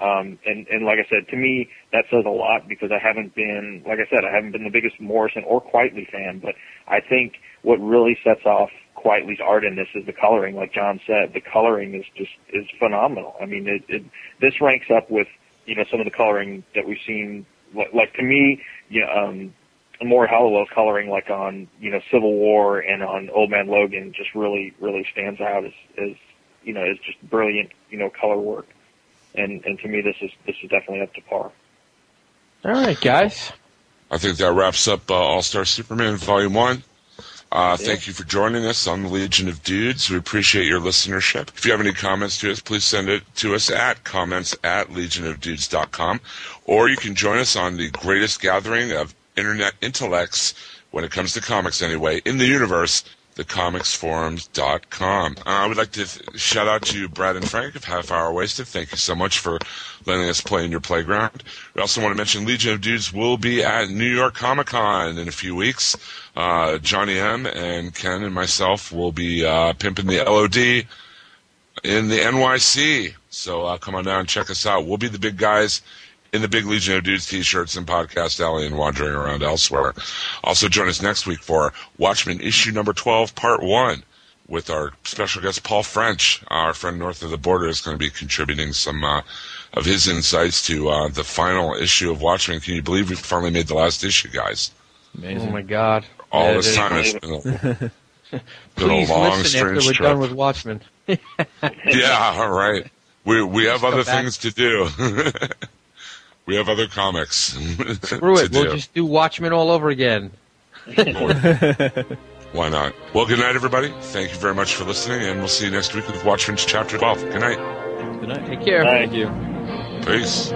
Um, and and like I said, to me that says a lot because I haven't been, like I said, I haven't been the biggest Morrison or Quitely fan, but I think what really sets off Quitely's art in this is the coloring. Like John said, the coloring is just is phenomenal. I mean, it, it this ranks up with you know some of the coloring that we've seen. Like, like to me, you know, um, Morry Hollowell coloring like on you know Civil War and on Old Man Logan just really really stands out as as you know as just brilliant you know color work. And and to me, this is this is definitely up to par. All right, guys. I think that wraps up uh, All Star Superman Volume 1. Uh, Thank you for joining us on the Legion of Dudes. We appreciate your listenership. If you have any comments to us, please send it to us at comments at legionofdudes.com. Or you can join us on the greatest gathering of internet intellects, when it comes to comics anyway, in the universe, thecomicsforums.com. Uh, I would like to th- shout out to Brad and Frank of Half Hour Wasted. Thank you so much for letting us play in your playground. We also want to mention Legion of Dudes will be at New York Comic Con in a few weeks. Uh, Johnny M and Ken and myself will be uh, pimping the LOD in the NYC. So uh, come on down and check us out. We'll be the big guys in the big Legion of Dudes t-shirts and podcast alley and wandering around elsewhere. Also join us next week for Watchmen issue number 12, part one with our special guest Paul French. Our friend north of the border is going to be contributing some uh, of his insights to uh, the final issue of Watchmen. Can you believe we finally made the last issue, guys? Amazing. Oh my God. All Yeah, this it is. time it's been a, been a Please long, listen after we're trip. done with Watchmen. yeah, all right. We we have come other back. things to do. we have other comics. Screw to it. We'll do. just do Watchmen all over again. Why not? Well, good night, everybody. Thank you very much for listening, and we'll see you next week with Watchmen's Chapter 12. Good night. Good night. Take care. Thank you. Peace.